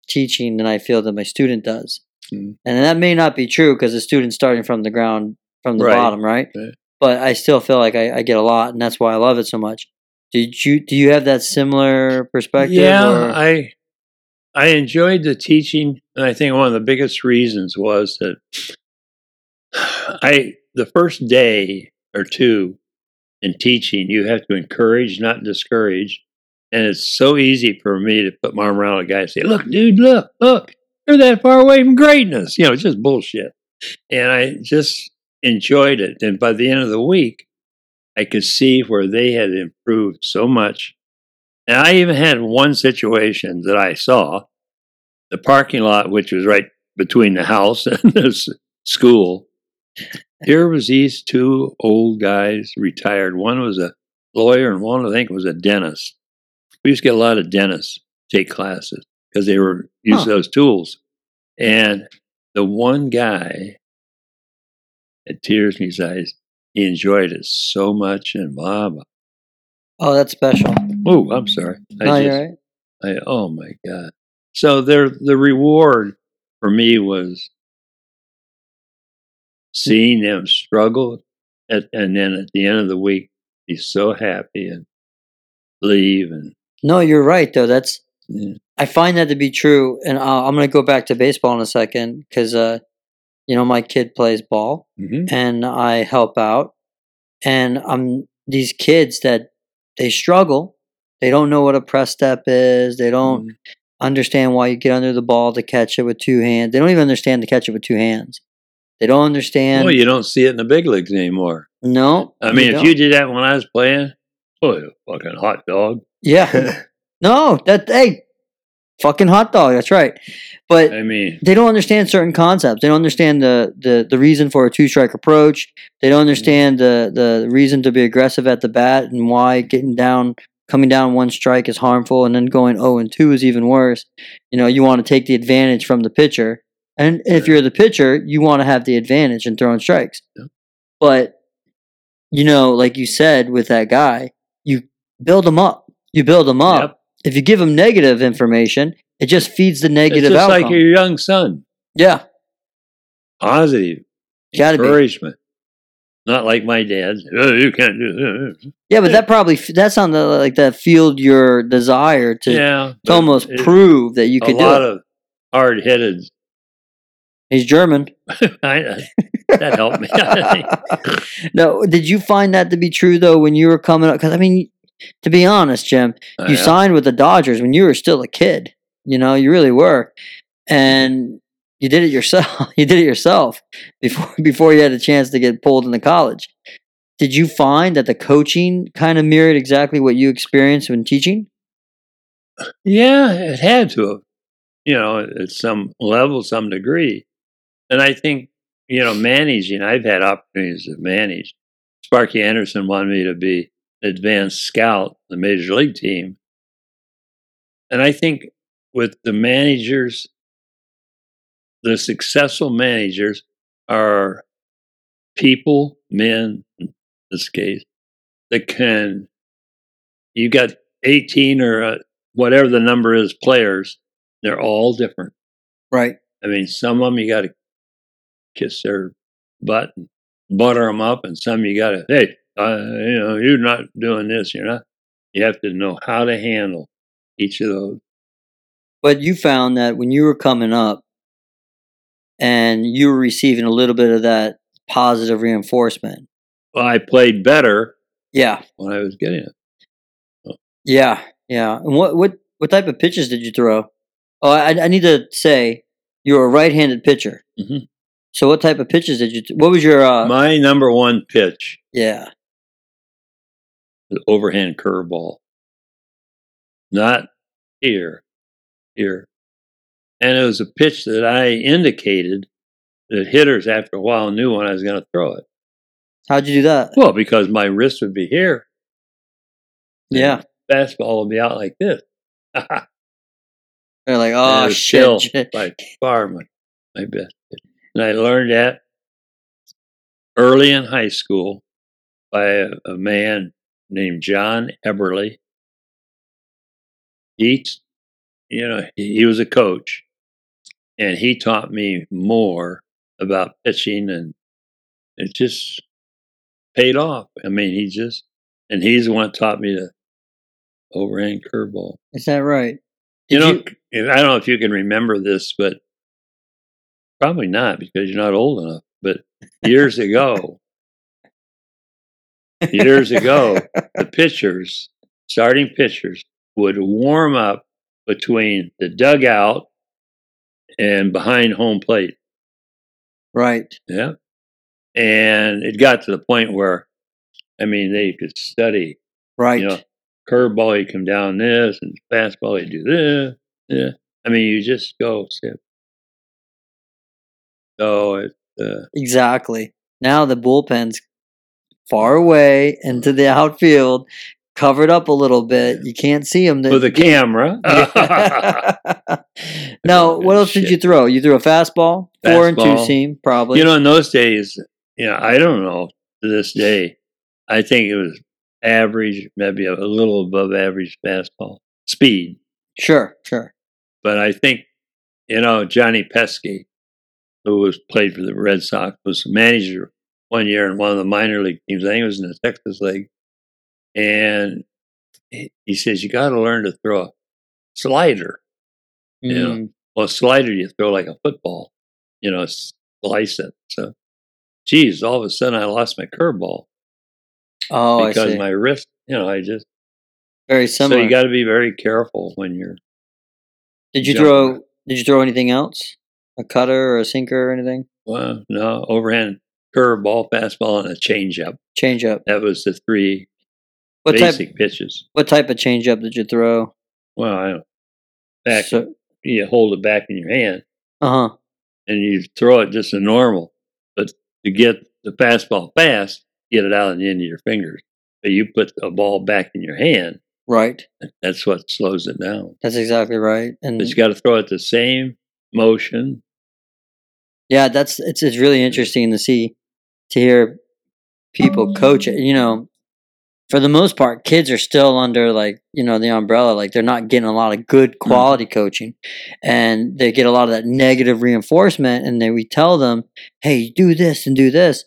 teaching than I feel that my student does. Mm. And that may not be true because the student's starting from the ground, from the Right. bottom, right? Right. But I still feel like I, I get a lot, and that's why I love it so much. Did you do you have that similar perspective? Yeah, or- I I enjoyed the teaching, and I think one of the biggest reasons was that [SIGHS] I the first day or two in teaching, you have to encourage, not discourage. And it's so easy for me to put my arm around a guy and say, "Look, dude, look, look, you're that far away from greatness." You know, it's just bullshit. And I just enjoyed it. And by the end of the week, I could see where they had improved so much. And I even had one situation that I saw the parking lot, which was right between the house [LAUGHS] and the s- school. Here was these two old guys, retired. One was a lawyer, and one I think was a dentist. We used to get a lot of dentists take classes because they were used Huh. to those tools. And the one guy had tears in his eyes. He enjoyed it so much, and blah blah. oh, that's special. Oh, I'm sorry. I No, just- you're right. I, oh my god! So there, the reward for me was seeing them struggle, at, and then at the end of the week, be so happy and leave. And No, you're right though. That's yeah. I find that to be true, and uh, I'm going to go back to baseball in a second because uh, you know my kid plays ball, Mhm. and I help out, and I'm these kids that they struggle. They don't know what a press step is. They don't Mhm. understand why you get under the ball to catch it with two hands. They don't even understand to catch it with two hands. They don't understand. well, you don't see it in the big leagues anymore. no, I mean, if don't. you did that when I was playing, oh, you fucking hot dog. Yeah, [LAUGHS] no, that hey, fucking hot dog. That's right. But I mean, they don't understand certain concepts. They don't understand the the, the reason for a two strike approach. They don't mm-hmm. understand the the reason to be aggressive at the bat and why getting down coming down one strike is harmful and then going 0 and 2 is even worse. You know, you want to take the advantage from the pitcher. And if you're the pitcher, you want to have the advantage in throwing strikes. Yeah. But you know, like you said with that guy, you build them up. You build them up. Yep. If you give them negative information, it just feeds the negative it's just outcome. like your young son. yeah, Positive gotta be. encouragement. Not like my dad. Oh, you can't do that. Yeah, but that probably that's on the like that field your desire to, yeah, to almost prove that you could do a lot it. of hard headed. He's German. [LAUGHS] that helped me. [LAUGHS] No, did you find that to be true though when you were coming up? Because I mean, to be honest, Jim, oh, you Yeah. signed with the Dodgers when you were still a kid. You know, you really were, and you did it yourself. [LAUGHS] you did it yourself before [LAUGHS] before you had a chance to get pulled into college. Did you find that the coaching kind of mirrored exactly what you experienced when teaching? Yeah, it had to have, you know, at some level, some degree. And I think, you know, managing, I've had opportunities to manage. Sparky Anderson wanted me to be advanced scout, the major league team. And I think with the managers, the successful managers are people, men in this case, that can, You've got 18 or uh, whatever the number is players, they're all different. Right. I mean, some of them you got to kiss their butt and butter them up, and some you got to, hey, uh, you know, you're not doing this, you're not. You have to know how to handle each of those. But you found that when you were coming up and you were receiving a little bit of that positive reinforcement. Well, I played better Yeah. when I was getting it. Yeah. Yeah. And what what what type of pitches did you throw? Oh, I, I need to say you're a right-handed pitcher. Mhm. So what type of pitches did you? Th- what was your? Uh, My number one pitch, yeah. The overhand curveball. Not here, here. And it was a pitch that I indicated that hitters after a while knew when I was going to throw it. How'd you do that? Well, because my wrist would be here. Yeah. Fastball would be out like this. [LAUGHS] They're like, oh it shit. still by far my, my best. And I learned that early in high school by a, a man named John Eberly. He, you know, he, was a coach, and he taught me more about pitching, and it just paid off. I mean, he just, and he's the one that taught me to overhand curveball. Is that right? You Did know, and I don't know if you can remember this, but probably not because you're not old enough. But years ago, years ago, [LAUGHS] the pitchers, starting pitchers, would warm up between the dugout and behind home plate. Right. Yeah. And it got to the point where, I mean, they could study, Right. you know, curveball, you come down this, and fastball, you do this. Yeah. I mean, you just go step. So it, uh, Exactly. Now the bullpen's far away into the outfield, covered up a little bit. You can't see them. with a camera. [LAUGHS] now, what else did you throw? You threw a fastball, four and two seam, probably. You know, in those days, you know, I don't know to this day. I think it was average, maybe a little above average fastball speed. sure, sure. But I think, you know, Johnny Pesky, who was played for the Red Sox, was manager one year in one of the minor league teams. I think it was in the Texas League. And he, says, you got to learn to throw a slider. You know, mm. Well, a slider you throw like a football, you know, slice it. So, geez, all of a sudden I lost my curveball Oh, I because my wrist, you know, I just, Very similar. so you got to be very careful when you're, did you jumping throw? Did you throw anything else? A cutter or a sinker or anything? well, no, overhand curveball, fastball, and a changeup. Changeup. That was the three What basic type? pitches. What type of changeup did you throw? Well, I don't, back, So, you hold it back in your hand uh huh. and you throw it just a normal. But to get the fastball fast, get it out at the end of your fingers. But you put a ball back in your hand, Right. that's what slows it down. That's exactly right. And But you got to throw it the same motion. Yeah, that's it's it's really interesting to see to hear people oh, coach it. You know, for the most part, kids are still under like you know the umbrella. Like they're not getting a lot of good mm. quality coaching, and they get a lot of that negative reinforcement. And then we tell them, "Hey, do this and do this,"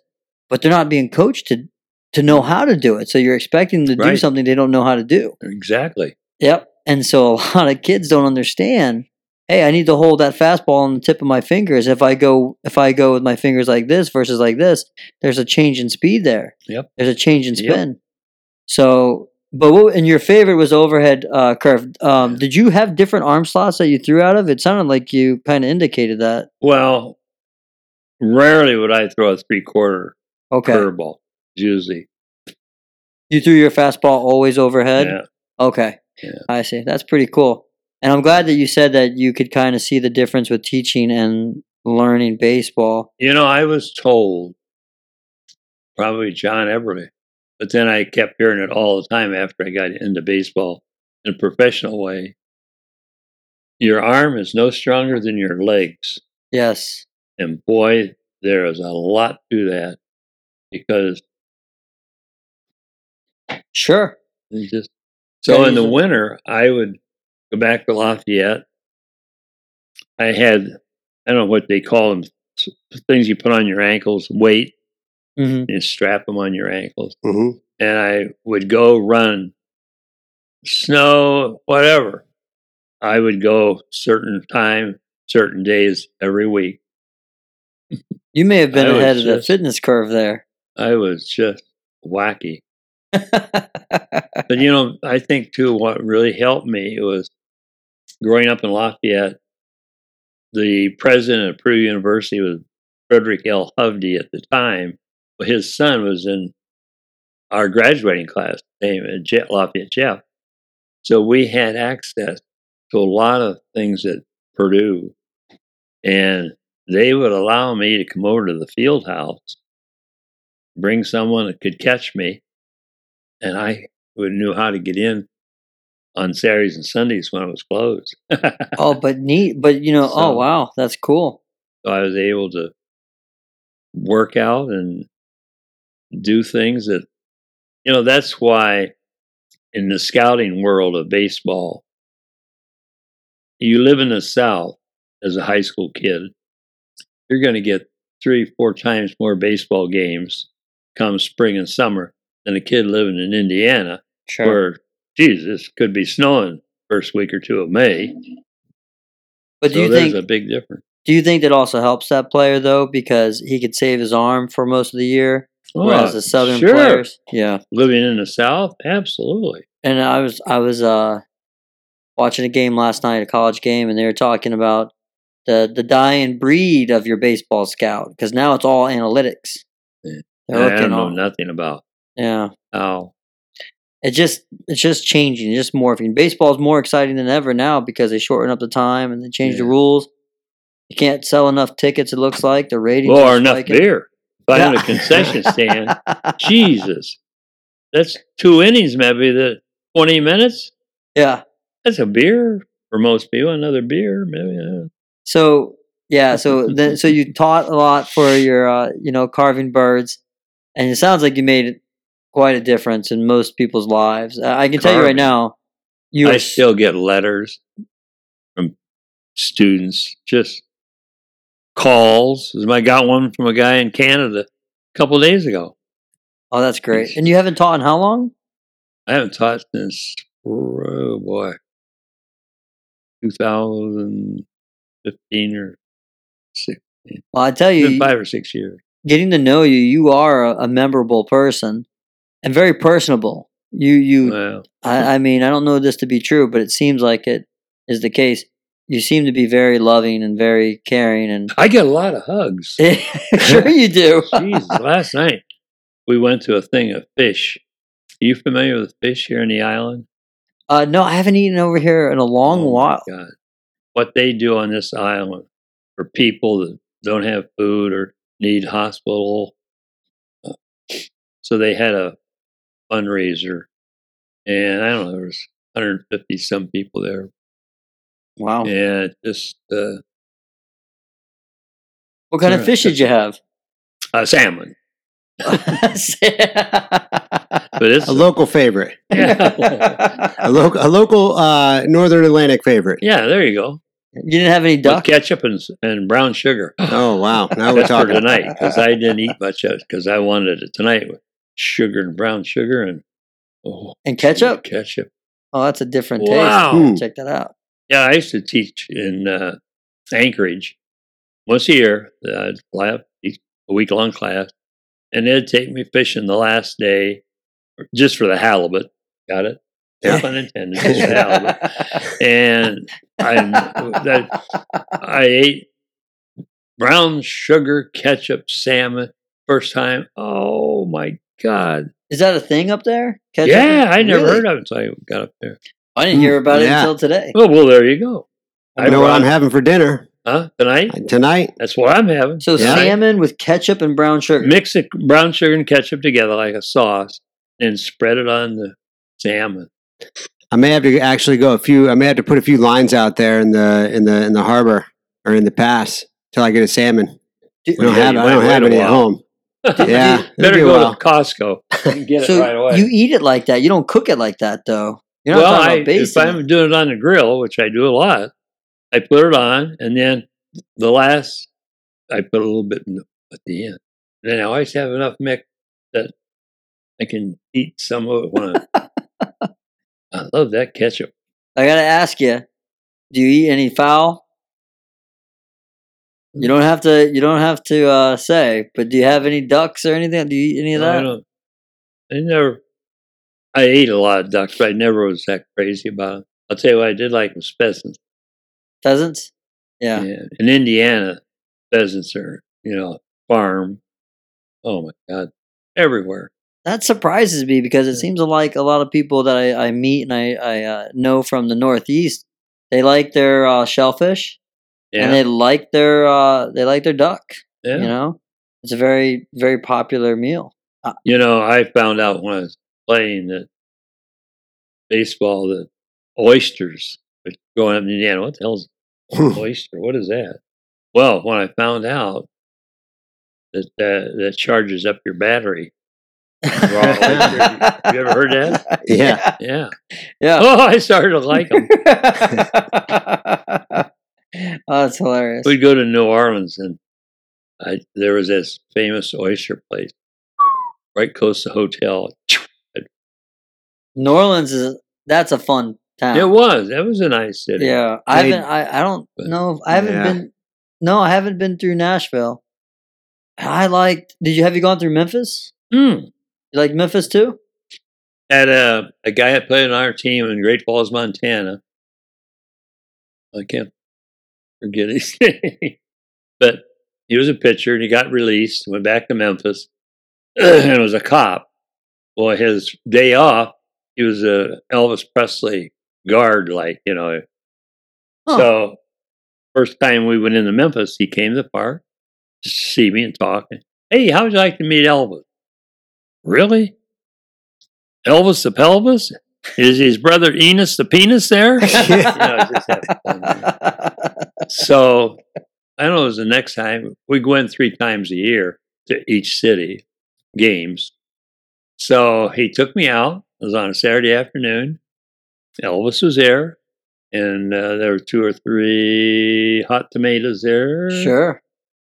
but they're not being coached to to know how to do it. So you're expecting them to do something they don't know how to do. Exactly. Yep. And so a [LAUGHS] lot of kids don't understand. Hey, I need to hold that fastball on the tip of my fingers. If I go if I go with my fingers like this versus like this, there's a change in speed there. Yep. There's a change in Yep. spin. So, but what, and your favorite was overhead uh, curve. Um, did you have different arm slots that you threw out of? It sounded like you kind of indicated that. Well, rarely would I throw a three quarter Okay. curveball. Usually. You threw your fastball always overhead. Yeah. Okay. Yeah. I see. That's pretty cool. And I'm glad that you said that you could kind of see the difference with teaching and learning baseball. You know, I was told probably John Everly, but then I kept hearing it all the time after I got into baseball in a professional way. Your arm is no stronger than your legs. Yes. And boy, there is a lot to that because Sure. just so Yeah, in the winter I would go back to Lafayette. I had I don't know what they call them, things you put on your ankles, weight, hmm and strap them on your ankles. hmm And I would go run, snow, whatever. I would go certain time, certain days every week. You may have been I ahead of the fitness curve there. I was just wacky. [LAUGHS] But you know, I think too, what really helped me was growing up in Lafayette. The president of Purdue University was Frederick L. Hovde at the time. His son was in our graduating class, named uh, Lafayette Jeff. So we had access to a lot of things at Purdue, and they would allow me to come over to the field house, bring someone that could catch me, and I knew how to get in on Saturdays and Sundays when it was closed. [LAUGHS] oh, but neat. But you know, oh wow, that's cool. so I was able to work out and do things that, you know, that's why in the scouting world of baseball, you live in the South as a high school kid, you're going to get three, four times more baseball games come spring and summer than a kid living in Indiana, Sure. where, Jesus, could be snowing first week or two of May. But do so you there's think a big difference. do you think that also helps that player though because he could save his arm for most of the year, whereas Oh, the southern sure. players, yeah. living in the South, absolutely. And I was I was uh watching a game last night, a college game, and they were talking about the the dying breed of your baseball scout because now it's all analytics. Yeah. I don't know on, nothing about yeah. Oh. It just it's just changing, it's just morphing. Baseball's more exciting than ever now because they shorten up the time and they change the rules. You can't sell enough tickets. It looks like the ratings. Well, or enough spiking. beer. If I own Yeah. a concession stand, [LAUGHS] Jesus, that's two innings, maybe the twenty minutes. yeah. That's a beer for most people. Another beer, maybe. So yeah, so then so you [LAUGHS] taught a lot for your uh, you know carving birds, and it sounds like you made quite a difference in most people's lives. I can tell you right now, you I still get letters from students, just calls. I got one from a guy in Canada a couple days ago. oh that's great. And you haven't taught in how long? I haven't taught since oh boy, 2015 or six, Well, I tell you, five or six years. getting to know you, you are a, a memorable person and very personable. You you Well, I, I mean I don't know this to be true, but it seems like it is the case. You seem to be very loving and very caring, and I get a lot of hugs. [LAUGHS] sure [LAUGHS] you do. Jesus, last night we went to a thing of fish. Are you familiar with fish here in the island? Uh, no, I haven't eaten over here in a long Oh, while. God. What they do on this island for people that don't have food or need hospital. uh, So they had a fundraiser, and I don't know, there was 150 some people there, Wow. and just uh, What kind of fish did you have? uh, salmon. [LAUGHS] But it's A local favorite, [LAUGHS] yeah, a local, a local uh, Northern Atlantic favorite. yeah. There you go. you didn't have any With duck? ketchup and, and brown sugar. Oh wow! Now [LAUGHS] we're talking. tonight because I didn't eat much of it because I wanted it tonight with sugar and brown sugar and oh, And ketchup? Ketchup. Oh, that's a different Wow. taste. Check that out. Yeah, I used to teach in uh, Anchorage once a year. I'd fly up, a week long class, and they'd take me fishing the last day just for the halibut. Got it? No pun intended. Just for the halibut. [LAUGHS] And I, that, I ate brown sugar ketchup salmon first time. Oh my God. Is that a thing up there? Ketchup? Yeah, I never Really? heard of it until I got up there. I didn't hear about it mm, Yeah. until today. Oh, well, there you go. I know what I'm having for dinner Huh? Tonight? Uh, tonight. That's what I'm having. So Yeah. salmon with ketchup and brown sugar. Mix it, brown sugar and ketchup together like a sauce and spread it on the salmon. I may have to actually go a few. I may have to put a few lines out there in the in the in the harbor or in the pass till I get a salmon. Do- We don't Yeah, have. I don't have any at home. Yeah, Better be go while. to Costco and get so it right away. you eat it like that. You don't cook it like that, though. You're well, I, if I'm doing it on the grill, which I do a lot, I put it on, and then the last I put a little bit in the, at the end. And then I always have enough mix that I can eat some of it when I. [LAUGHS] I love that ketchup. I gotta ask you, do you eat any fowl? You don't have to. You don't have to uh, say. But do you have any ducks or anything? Do you eat any of No, I that? don't. I never. I ate a lot of ducks, but I never was that crazy about it. I'll tell you what I did like was pheasants. Pheasants? Yeah. Yeah. In Indiana, pheasants are, you know, farm. Oh my God. Everywhere. That surprises me because it seems like a lot of people that I, I meet and I, I uh, know from the Northeast, they like their uh, shellfish Yeah. and they like their uh, they like their duck. yeah. You know, it's a very very popular meal. You know, I found out when I was playing that baseball that oysters, like growing up in Indiana, what the hell's an oyster? What is that? Well, when I found out that uh, that charges up your battery, [LAUGHS] Raw you ever heard that? Yeah. Yeah. Yeah. Oh, I started to like them. [LAUGHS] [LAUGHS] oh, that's hilarious. We'd go to New Orleans and I, there was this famous oyster place right close to the hotel. New Orleans is that's a fun town. It was. That was a nice city. Yeah, I haven't. I, I don't But- know. If, I haven't Yeah. been. No, I haven't been through Nashville. I liked. Did you have you gone through Memphis? Hmm. You like Memphis too? Had a, a guy that played on our team in Great Falls, Montana. I can't forget his name. But he was a pitcher and he got released, went back to Memphis, [CLEARS THROAT] and was a cop. Well, his day off, he was a Elvis Presley guard, like, you know. Huh. So, first time we went into Memphis, he came to the park to see me and talk. Hey, how would you like to meet Elvis? Really? Elvis the pelvis? Is his brother Enos the penis there? [LAUGHS] [LAUGHS] You know, just have fun. so I don't know, it was the next time. We went three times a year to each city games. So he took me out. It was on a Saturday afternoon. Elvis was there, and uh, there were two or three hot tomatoes there. sure.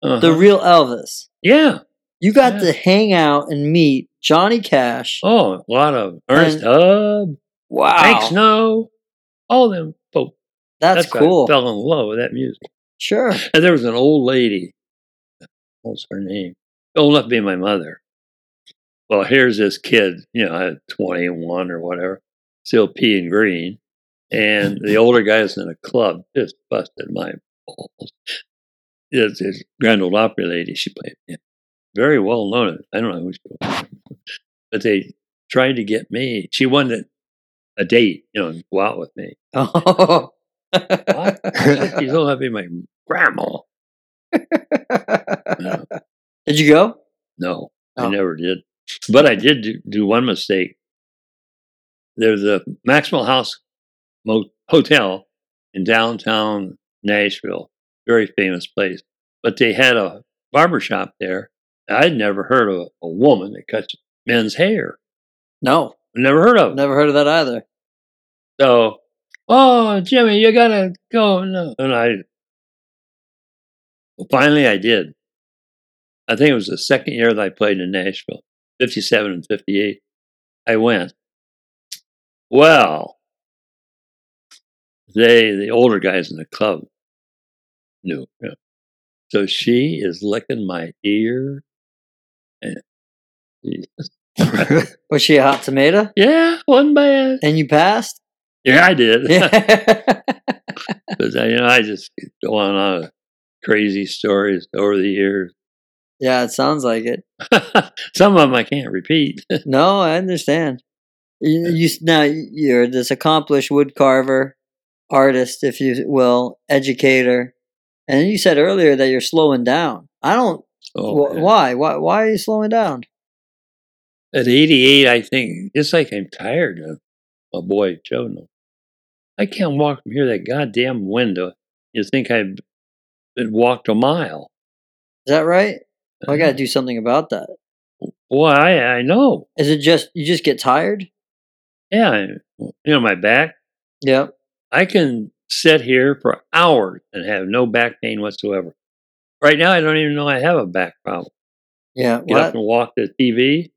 Uh-huh. The real Elvis. yeah. You got Yeah. to hang out and meet Johnny Cash. Oh, a lot of Ernest Tubb, wow, Hank Snow, all them folks. that's, why cool. I fell in love with that music. Sure. [LAUGHS] And there was an old lady. What's her name? Old enough to be my mother. Well, here's this kid, you know, at 21 or whatever, still peeing green. And the [LAUGHS] older guys in the club just busted my balls. It's this Grand Ole Opry lady, she played. Yeah. Very well known. I don't know who she was. But they tried to get me. She wanted a date, you know, go out with me. Oh. What? She's to be my grandma. No. [LAUGHS] Did you go? No, Oh. I never did. But I did do, do one mistake. There's a Maxwell House Mo- Hotel in downtown Nashville, very famous place. But they had a barber shop there. I'd never heard of a woman that cuts men's hair. No, Never heard of it. never heard of that either. So, oh, Jimmy, you gotta go. No. And I, well, finally, I did. I think it was the second year that I played in Nashville, 57 and 58. I went. Well, they, the older guys in the club, knew. So she is licking my ear. [LAUGHS] Was she a hot tomato? yeah, wasn't bad. And you passed? Yeah, I did. Yeah. [LAUGHS] Because uh, you know, I just go on on with crazy stories over the years. yeah, it sounds like it. [LAUGHS] Some of them I can't repeat. No, I understand. You, you now you're this accomplished wood carver, artist, if you will, educator, and you said earlier that you're slowing down. I don't. Oh, wh- why? Why? Why are you slowing down? At 88, I think it's like I'm tired of my boy Joe. I can't walk from here to that goddamn window. You think I've been walked a mile? Is that right? Well, I Uh-huh. got to do something about that. Boy, I I know. Is it just you just get tired? Yeah, you know my back. Yeah, I can sit here for hours and have no back pain whatsoever. Right now, I don't even know I have a back problem. Yeah, Get well, up and walk the TV.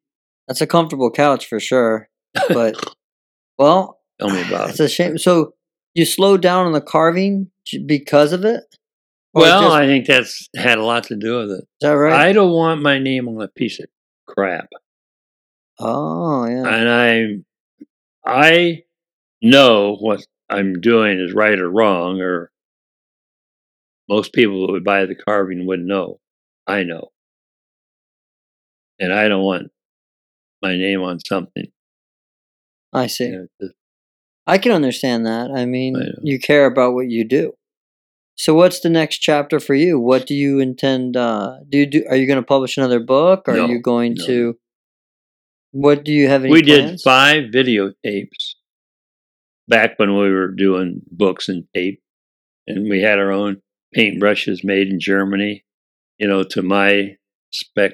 that's a comfortable couch for sure. But [LAUGHS] well, Tell me about it's it. a shame. So you slowed down on the carving because of it? Well, just- I think that's had a lot to do with it. is that right? I don't want my name on a piece of crap. oh yeah. and I I know what I'm doing is right or wrong, or most people that would buy the carving wouldn't know. I know, and I don't want my name on something. I see. you know, to- I can understand that. I mean, I you care about what you do. So, what's the next chapter for you? What do you intend? Uh, do you do? Are you going to publish another book? Are No, you going no. to? What do you have? Any we did plans? five videotapes back when we were doing books and tape, and we had our own paintbrushes made in Germany. You know, to my spec,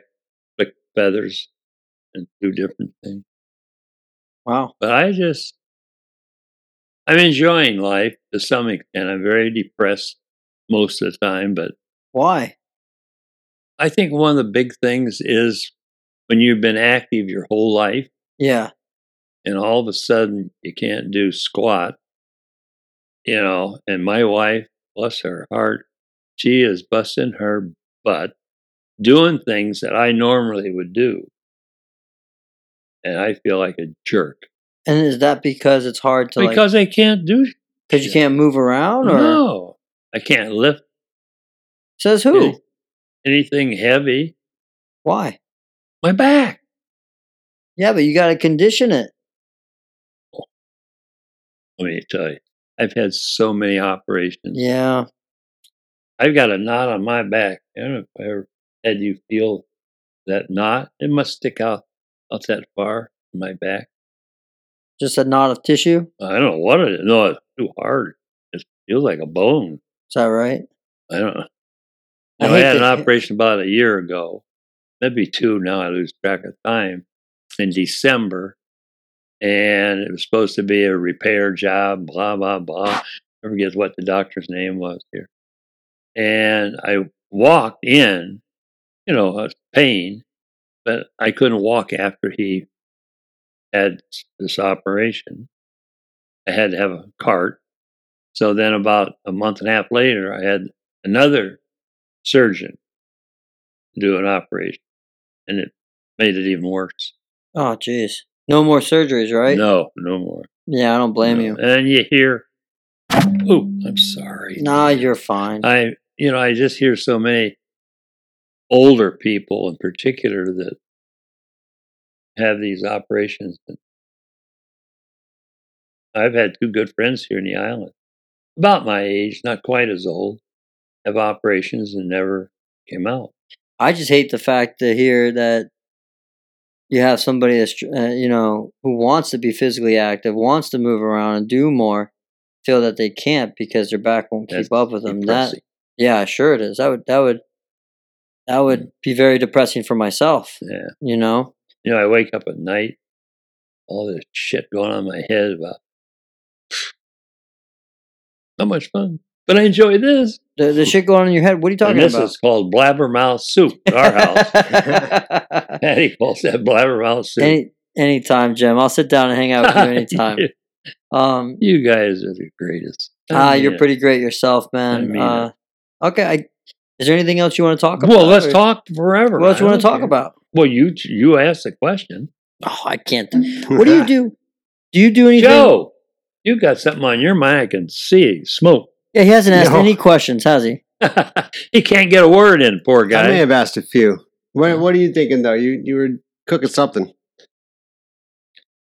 spec feathers, and do different things. Wow. but I just I'm enjoying life to some extent. I'm very depressed most of the time, but Why? I think one of the big things is when you've been active your whole life Yeah. and all of a sudden you can't do squat, you know, and my wife, bless her heart, she is busting her butt doing things that I normally would do. And I feel like a jerk And is that because it's hard to because I can't do because you can't move around, or No, I can't lift says who? any- anything heavy. Why? My back. Yeah, but you got to condition it. Oh, let me tell you, I've had so many operations. Yeah. I've got a knot on my back. I don't know if I ever had you feel that knot. It must stick out out that far in my back. Just a knot of tissue. I don't know what it is. No, it's too hard. It feels like a bone. Is that right? I don't know. I I, had an operation about a year ago, maybe two. Now I lose track of time. In December, and it was supposed to be a repair job. Blah blah blah. I forget what the doctor's name was here. And I walked in, you know, pain, but I couldn't walk after he had this operation. I had to have a cart. So then, about a month and a half later, I had another surgeon do an operation, and it made it even worse. Oh, jeez. No more surgeries, right? No, no more. Yeah, I don't blame No. you. And you hear, "Oh, I'm sorry." Nah, you're fine. I, you know, I just hear so many older people, in particular, that have these operations. I've had two good friends here in the island, about my age, not quite as old, have operations and never came out. I just hate the fact to hear that you have somebody that's uh, you know who wants to be physically active, wants to move around and do more, feel that they can't because their back won't keep That's up with them. That. Yeah, sure it is. That would that would that would be very depressing for myself. Yeah. You know. You know, I wake up at night, all this shit going on in my head about [SIGHS] not much fun, but I enjoy this. The, the shit going on in your head. What are you talking and this about? is called blabbermouth soup at our house. [LAUGHS] Patty calls that blabbermouth soup. Any anytime, Jim. I'll sit down and hang out with you [LAUGHS] anytime. Um, you guys are the greatest. Ah, mean you're it. pretty great yourself, man. mean uh, okay. I, is there anything else you want to talk about? Well, let's or- talk forever. What else I you want to talk care. about? Well, you you asked the question, Oh, I can't. [LAUGHS] What do you do? Do you do anything? Joe. You got something on your mind. I can see smoke. Yeah, he hasn't asked No. any questions, has he? [LAUGHS] he can't get a word in. Poor guy. I may have asked a few. What What are you thinking though? You you were cooking something.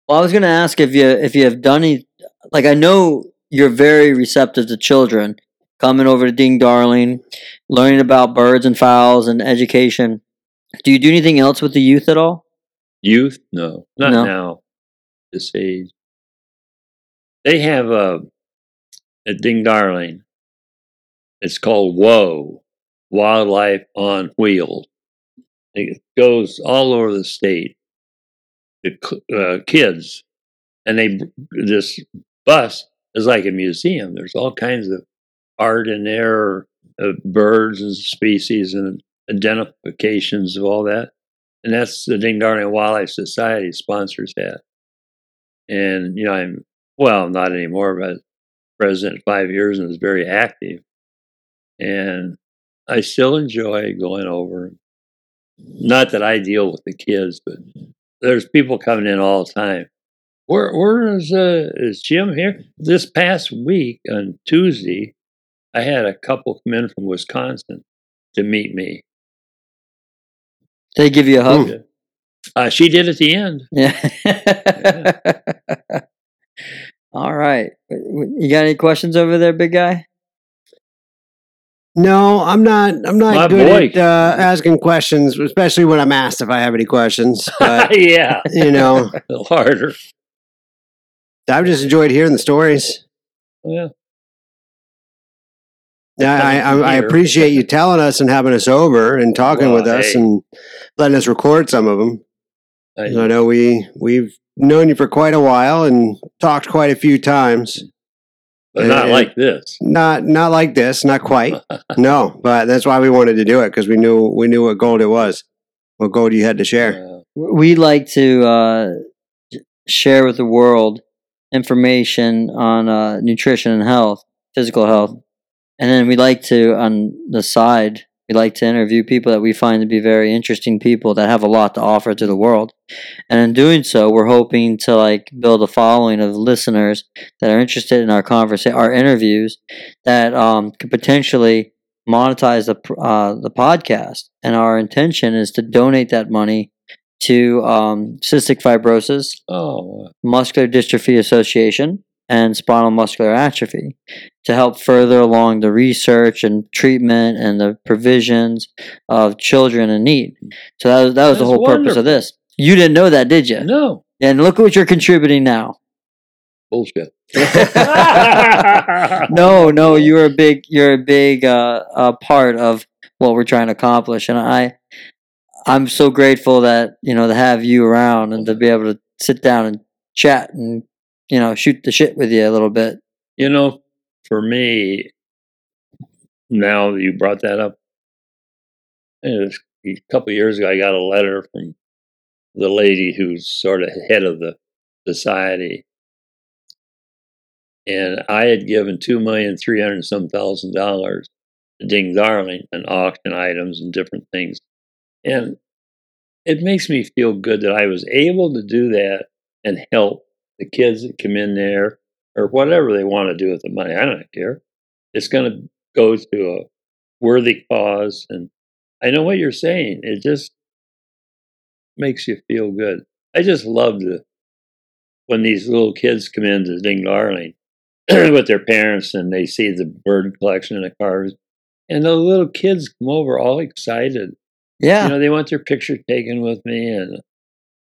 Well, I was going to ask if you if you have done any. Like, I know you're very receptive to children coming over to Ding Darling, learning about birds and fowls and education. Do you do anything else with the youth at all? Youth? No, not No. now. This age. They have a at Ding Darling. It's called Whoa, Wildlife on Wheels. It goes all over the state. The uh, kids, and they this bus is like a museum. There's all kinds of art and there, of birds and species and identifications of all that. And that's the Ding Darling Wildlife Society sponsors that. And, you know, I'm, well, not anymore, but president five years and was very active. And I still enjoy going over. Not that I deal with the kids, but there's people coming in all the time. Where where is uh, is Jim here? This past week on Tuesday, I had a couple come in from Wisconsin to meet me. They give you a hug. Uh, she did at the end. Yeah. [LAUGHS] All right. You got any questions over there, big guy? No, I'm not. I'm not My good boy. at uh, asking questions, especially when I'm asked if I have any questions. [LAUGHS] But yeah, you know, a [LAUGHS] little harder. I've just enjoyed hearing the stories. Yeah, Yeah, I, I, I appreciate you telling us and having us over and talking Well, with us hey. and letting us record some of them. I, I know we we've known you for quite a while and talked quite a few times. but not and- like this. Not not like this, not quite. [LAUGHS] no, but that's why we wanted to do it because we knew we knew what gold it was, what gold you had to share. Uh, we like to uh, share with the world information on uh, nutrition and health, physical health, and then we like to on the side we like to interview people that we find to be very interesting people that have a lot to offer to the world, and in doing so, we're hoping to like build a following of listeners that are interested in our conversation, our interviews, that um, could potentially monetize the uh, the podcast. And our intention is to donate that money to um, cystic fibrosis, oh, muscular dystrophy association, and spinal muscular atrophy to help further along the research and treatment and the provisions of children in need. So that was, that was the That's whole purpose of this. You didn't know that, did you? no And look what you're contributing now. bullshit. [LAUGHS] [LAUGHS] no, no, you're a big, you're a big uh, uh, part of what we're trying to accomplish, and I, I'm so grateful that you know to have you around and to be able to sit down and chat and you know shoot the shit with you a little bit. You know, for me, now that you brought that up, a couple years ago, I got a letter from the lady who's sort of head of the society. And I had given two million three hundred some thousand dollars to Ding Darling and auction items and different things. And it makes me feel good that I was able to do that and help the kids that come in there or whatever they want to do with the money. I don't care. It's going to go to a worthy cause. And I know what you're saying. It just makes you feel good. I just love the when these little kids come in into Ding Darling [CLEARS THROAT] with their parents and they see the bird collection in the cars. And the little kids come over all excited. Yeah, You know, they want their picture taken with me. And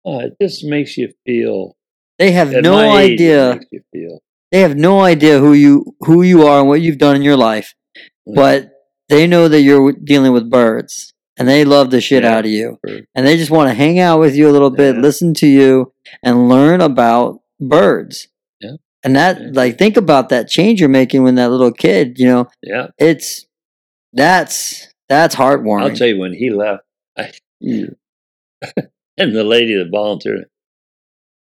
oh, it just makes you feel. They have at no my age, it idea. makes you feel. They have no idea who you who you are and what you've done in your life, Mm. but they know that you're dealing with birds, and they love the shit Yeah, out of you. bird. and they just want to hang out with you a little bit, Yeah. listen to you, and learn about birds. Yeah. And that, like, think about that change you're making when that little kid, you know, Yeah. it's that's that's heartwarming. I'll tell you when he left, I, [LAUGHS] and the lady that volunteered,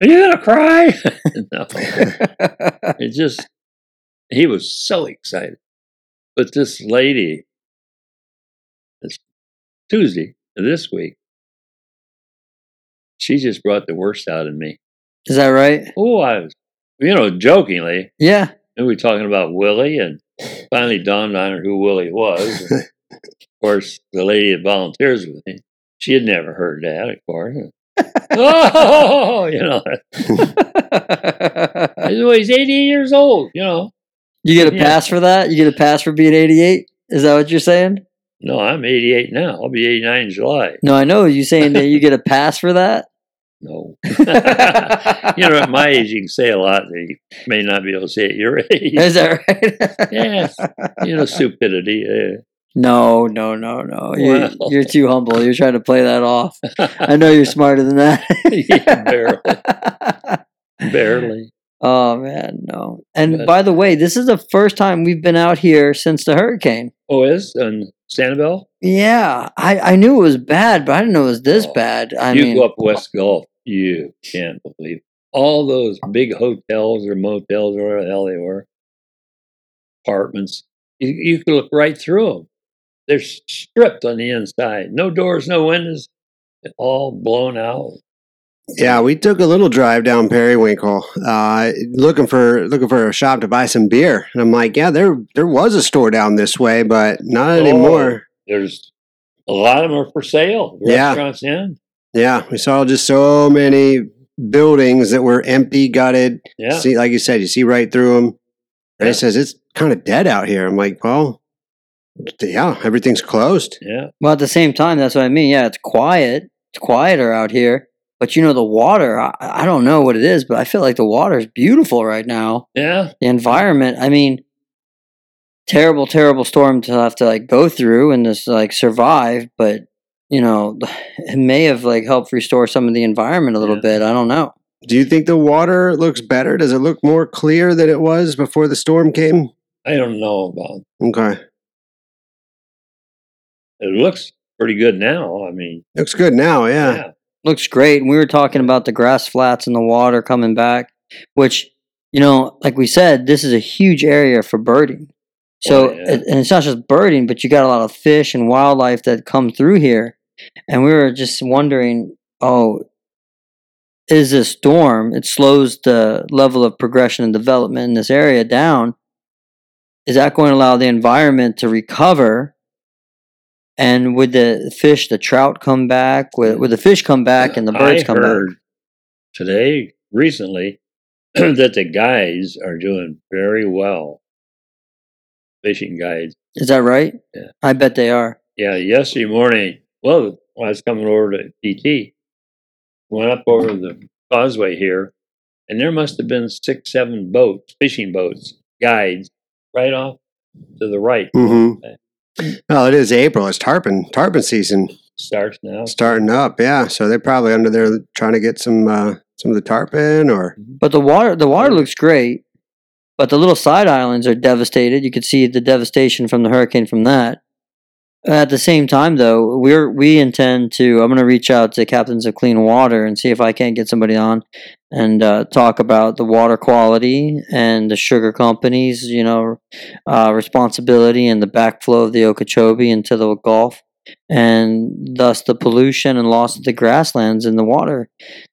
are you gonna cry? [LAUGHS] no, [LAUGHS] it just he was so excited. But this lady, this Tuesday this week, she just brought the worst out in me. Is that right? Oh, I was, you know, jokingly, Yeah. and we were talking about Willie, and finally dawned on her who Willie was. [LAUGHS] Of course, the lady that volunteers with me, she had never heard that, of course. [LAUGHS] oh, you know, [LAUGHS] he's 88 years old, you know. you get a Yeah. pass for that? You get a pass for being 88? Is that what you're saying? No, I'm 88 now. I'll be 89 in July. No, I know. You saying that you get a pass for that? No. [LAUGHS] you know, at my age, you can say a lot that you may not be able to say at your age. Is that right? Yes. You know, stupidity. eh. No, no, no, no. You're, you're too humble. You're trying to play that off. I know you're [LAUGHS] smarter than that. [LAUGHS] Yeah, barely. Barely. Oh man, no. And But- by the way, this is the first time we've been out here since the hurricane. Oh, is and Sanibel? Yeah, I, I knew it was bad, but I didn't know it was this Oh, bad. I you mean, go up West Gulf, you can't believe it. all those big hotels or motels or whatever the hell they were, apartments. You, you could look right through them. They're stripped on the inside, no doors, no windows, all blown out. Yeah, we took a little drive down Periwinkle, uh, looking for looking for a shop to buy some beer, and I'm like, yeah, there there was a store down this way, but not anymore. There's a lot of them are for sale. Yeah. In. Yeah, we saw just so many buildings that were empty, gutted. Yeah. See, like you said, you see right through them. And Yeah. it says it's kind of dead out here. I'm like, well, yeah, everything's closed. Yeah. well, at the same time, that's what I mean. Yeah, it's quiet. It's quieter out here. But you know, the water, I, I don't know what it is, but I feel like the water is beautiful right now. Yeah. The environment, I mean, terrible, terrible storm to have to like go through and just like survive. But, you know, [SIGHS] it may have like helped restore some of the environment a little Yeah. bit. I don't know. Do you think the water looks better? Does it look more clear than it was before the storm came? I don't know about Okay. It. looks pretty good now. I mean, Looks good now, yeah. yeah. looks great. And we were talking about the grass flats and the water coming back, which, you know, like we said, this is a huge area for birding. So, Oh, yeah. and it's not just birding, but you got a lot of fish and wildlife that come through here. And we were just wondering, oh, is this storm? It slows the level of progression and development in this area down. Is that going to allow the environment to recover? And would the fish, the trout, come back? Would, would the fish come back and the birds I come back? today, recently, [CLEARS THROAT] that the guides are doing very well. Fishing guides. Is that right? Yeah. I bet they are. Yeah, yesterday morning, well, I was coming over to PT, went up over the causeway here, and there must have been six, seven boats, fishing boats, guides, right off to the right. Mm-hmm. Well, it is April. It's tarpon tarpon season Starts now. starting up. Yeah, so they're probably under there trying to get some uh, some of the tarpon or But the water, the water looks great. But the little side islands are devastated. You could see the devastation from the hurricane from that. At the same time, though, we're we intend to. I'm going to reach out to Captains of Clean Water and see if I can't get somebody on and uh, talk about the water quality and the sugar companies, you know, uh, responsibility and the backflow of the Okeechobee into the Gulf, and thus the pollution and loss of the grasslands in the water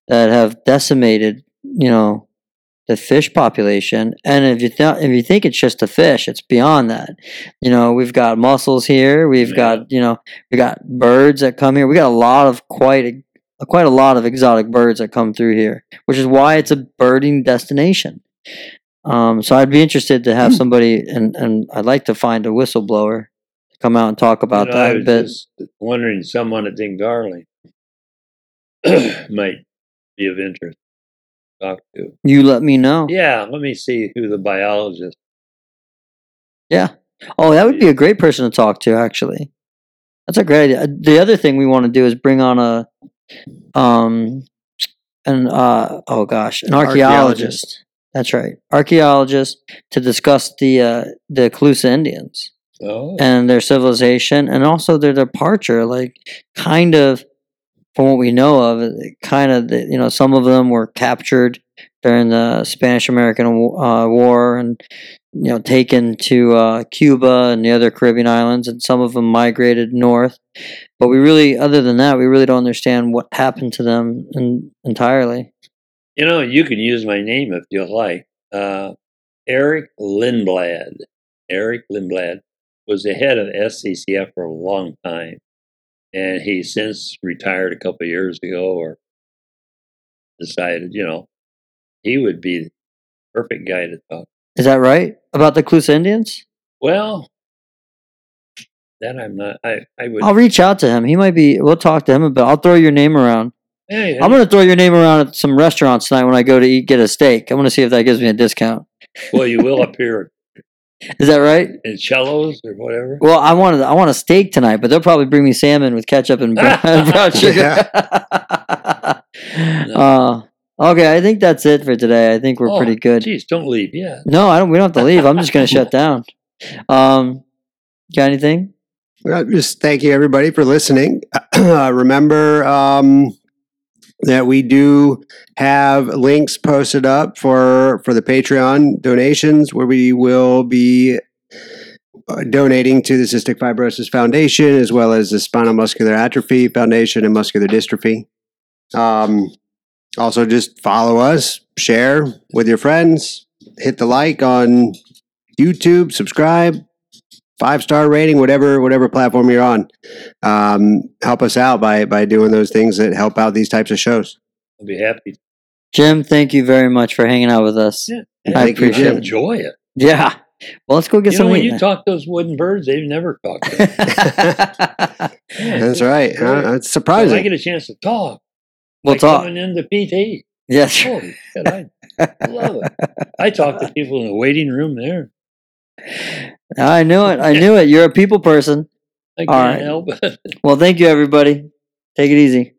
that have decimated, you know, the fish population. And if you th- if you think it's just the fish, it's beyond that. You know, we've got mussels here. We've Yeah. got you know we got birds that come here. We got a lot of quite a, quite a lot of exotic birds that come through here, which is why it's a birding destination. Um, so I'd be interested to have somebody, and, and I'd like to find a whistleblower to come out and talk about You know, I that a was bit. just wondering, someone at Ding Darling [CLEARS THROAT] might be of interest to talk to. You let me know. Yeah, let me see who the biologist. Yeah. Oh, that would be a great person to talk to. Actually, that's a great idea. The other thing we want to do is bring on a, um, an uh oh gosh, an archaeologist. That's right, archaeologist to discuss the uh, the Calusa Indians Oh, and their civilization and also their departure. Like, kind of, from what we know of, kind of, the- you know, some of them were captured during the Spanish American uh, War and, you know, taken to uh, Cuba and the other Caribbean islands, and some of them migrated north. But we really, other than that, we really don't understand what happened to them in, entirely. you know, you can use my name if you like. Uh, Eric Lindblad. Eric Lindblad was the head of SCCF for a long time, and he since retired a couple years ago, or decided, you know, he would be the perfect guy to talk. Is that right about the Calusa Indians? Well, that I'm not. I I would. I'll reach out to him. He might be. We'll talk to him about. I'll throw your name around. Hey, I'm gonna throw your name around at some restaurants tonight when I go to eat get a steak. I'm gonna see if that gives me a discount. well, you will [LAUGHS] appear Is that right? in cellos or whatever. Well, I wanted I want a steak tonight, but they'll probably bring me salmon with ketchup and brown, [LAUGHS] [LAUGHS] brown sugar. uh, Okay, I think that's it for today. I think we're Oh, pretty good. Geez, don't leave. Yeah. No, I don't. We don't have to leave. I'm just going to shut [LAUGHS] down. Um, got anything? Well, just thank you everybody for listening. [CLEARS THROAT] remember um, that we do have links posted up for for the Patreon donations, where we will be uh, donating to the Cystic Fibrosis Foundation as well as the Spinal Muscular Atrophy Foundation and Muscular Dystrophy. Um, also, just follow us, share with your friends, hit the like on YouTube, subscribe, five star rating, whatever whatever platform you're on. Um, help us out by by doing those things that help out these types of shows. I'll be happy. Jim, thank you very much for hanging out with us. Yeah. I Thank you, appreciate it. Enjoy it. Yeah. Well, let's go get You know, some when meat. you talk to those wooden birds, they've never talked. To me. Yeah, [LAUGHS] That's right. great. Uh, it's surprising. I get a chance to talk. We'll like talk. Coming into PT. Yes. Holy shit, I love it. I talk to people in the waiting room there. I knew it. I knew it. You're a people person. I can't right. help it. Well, thank you, everybody. Take it easy.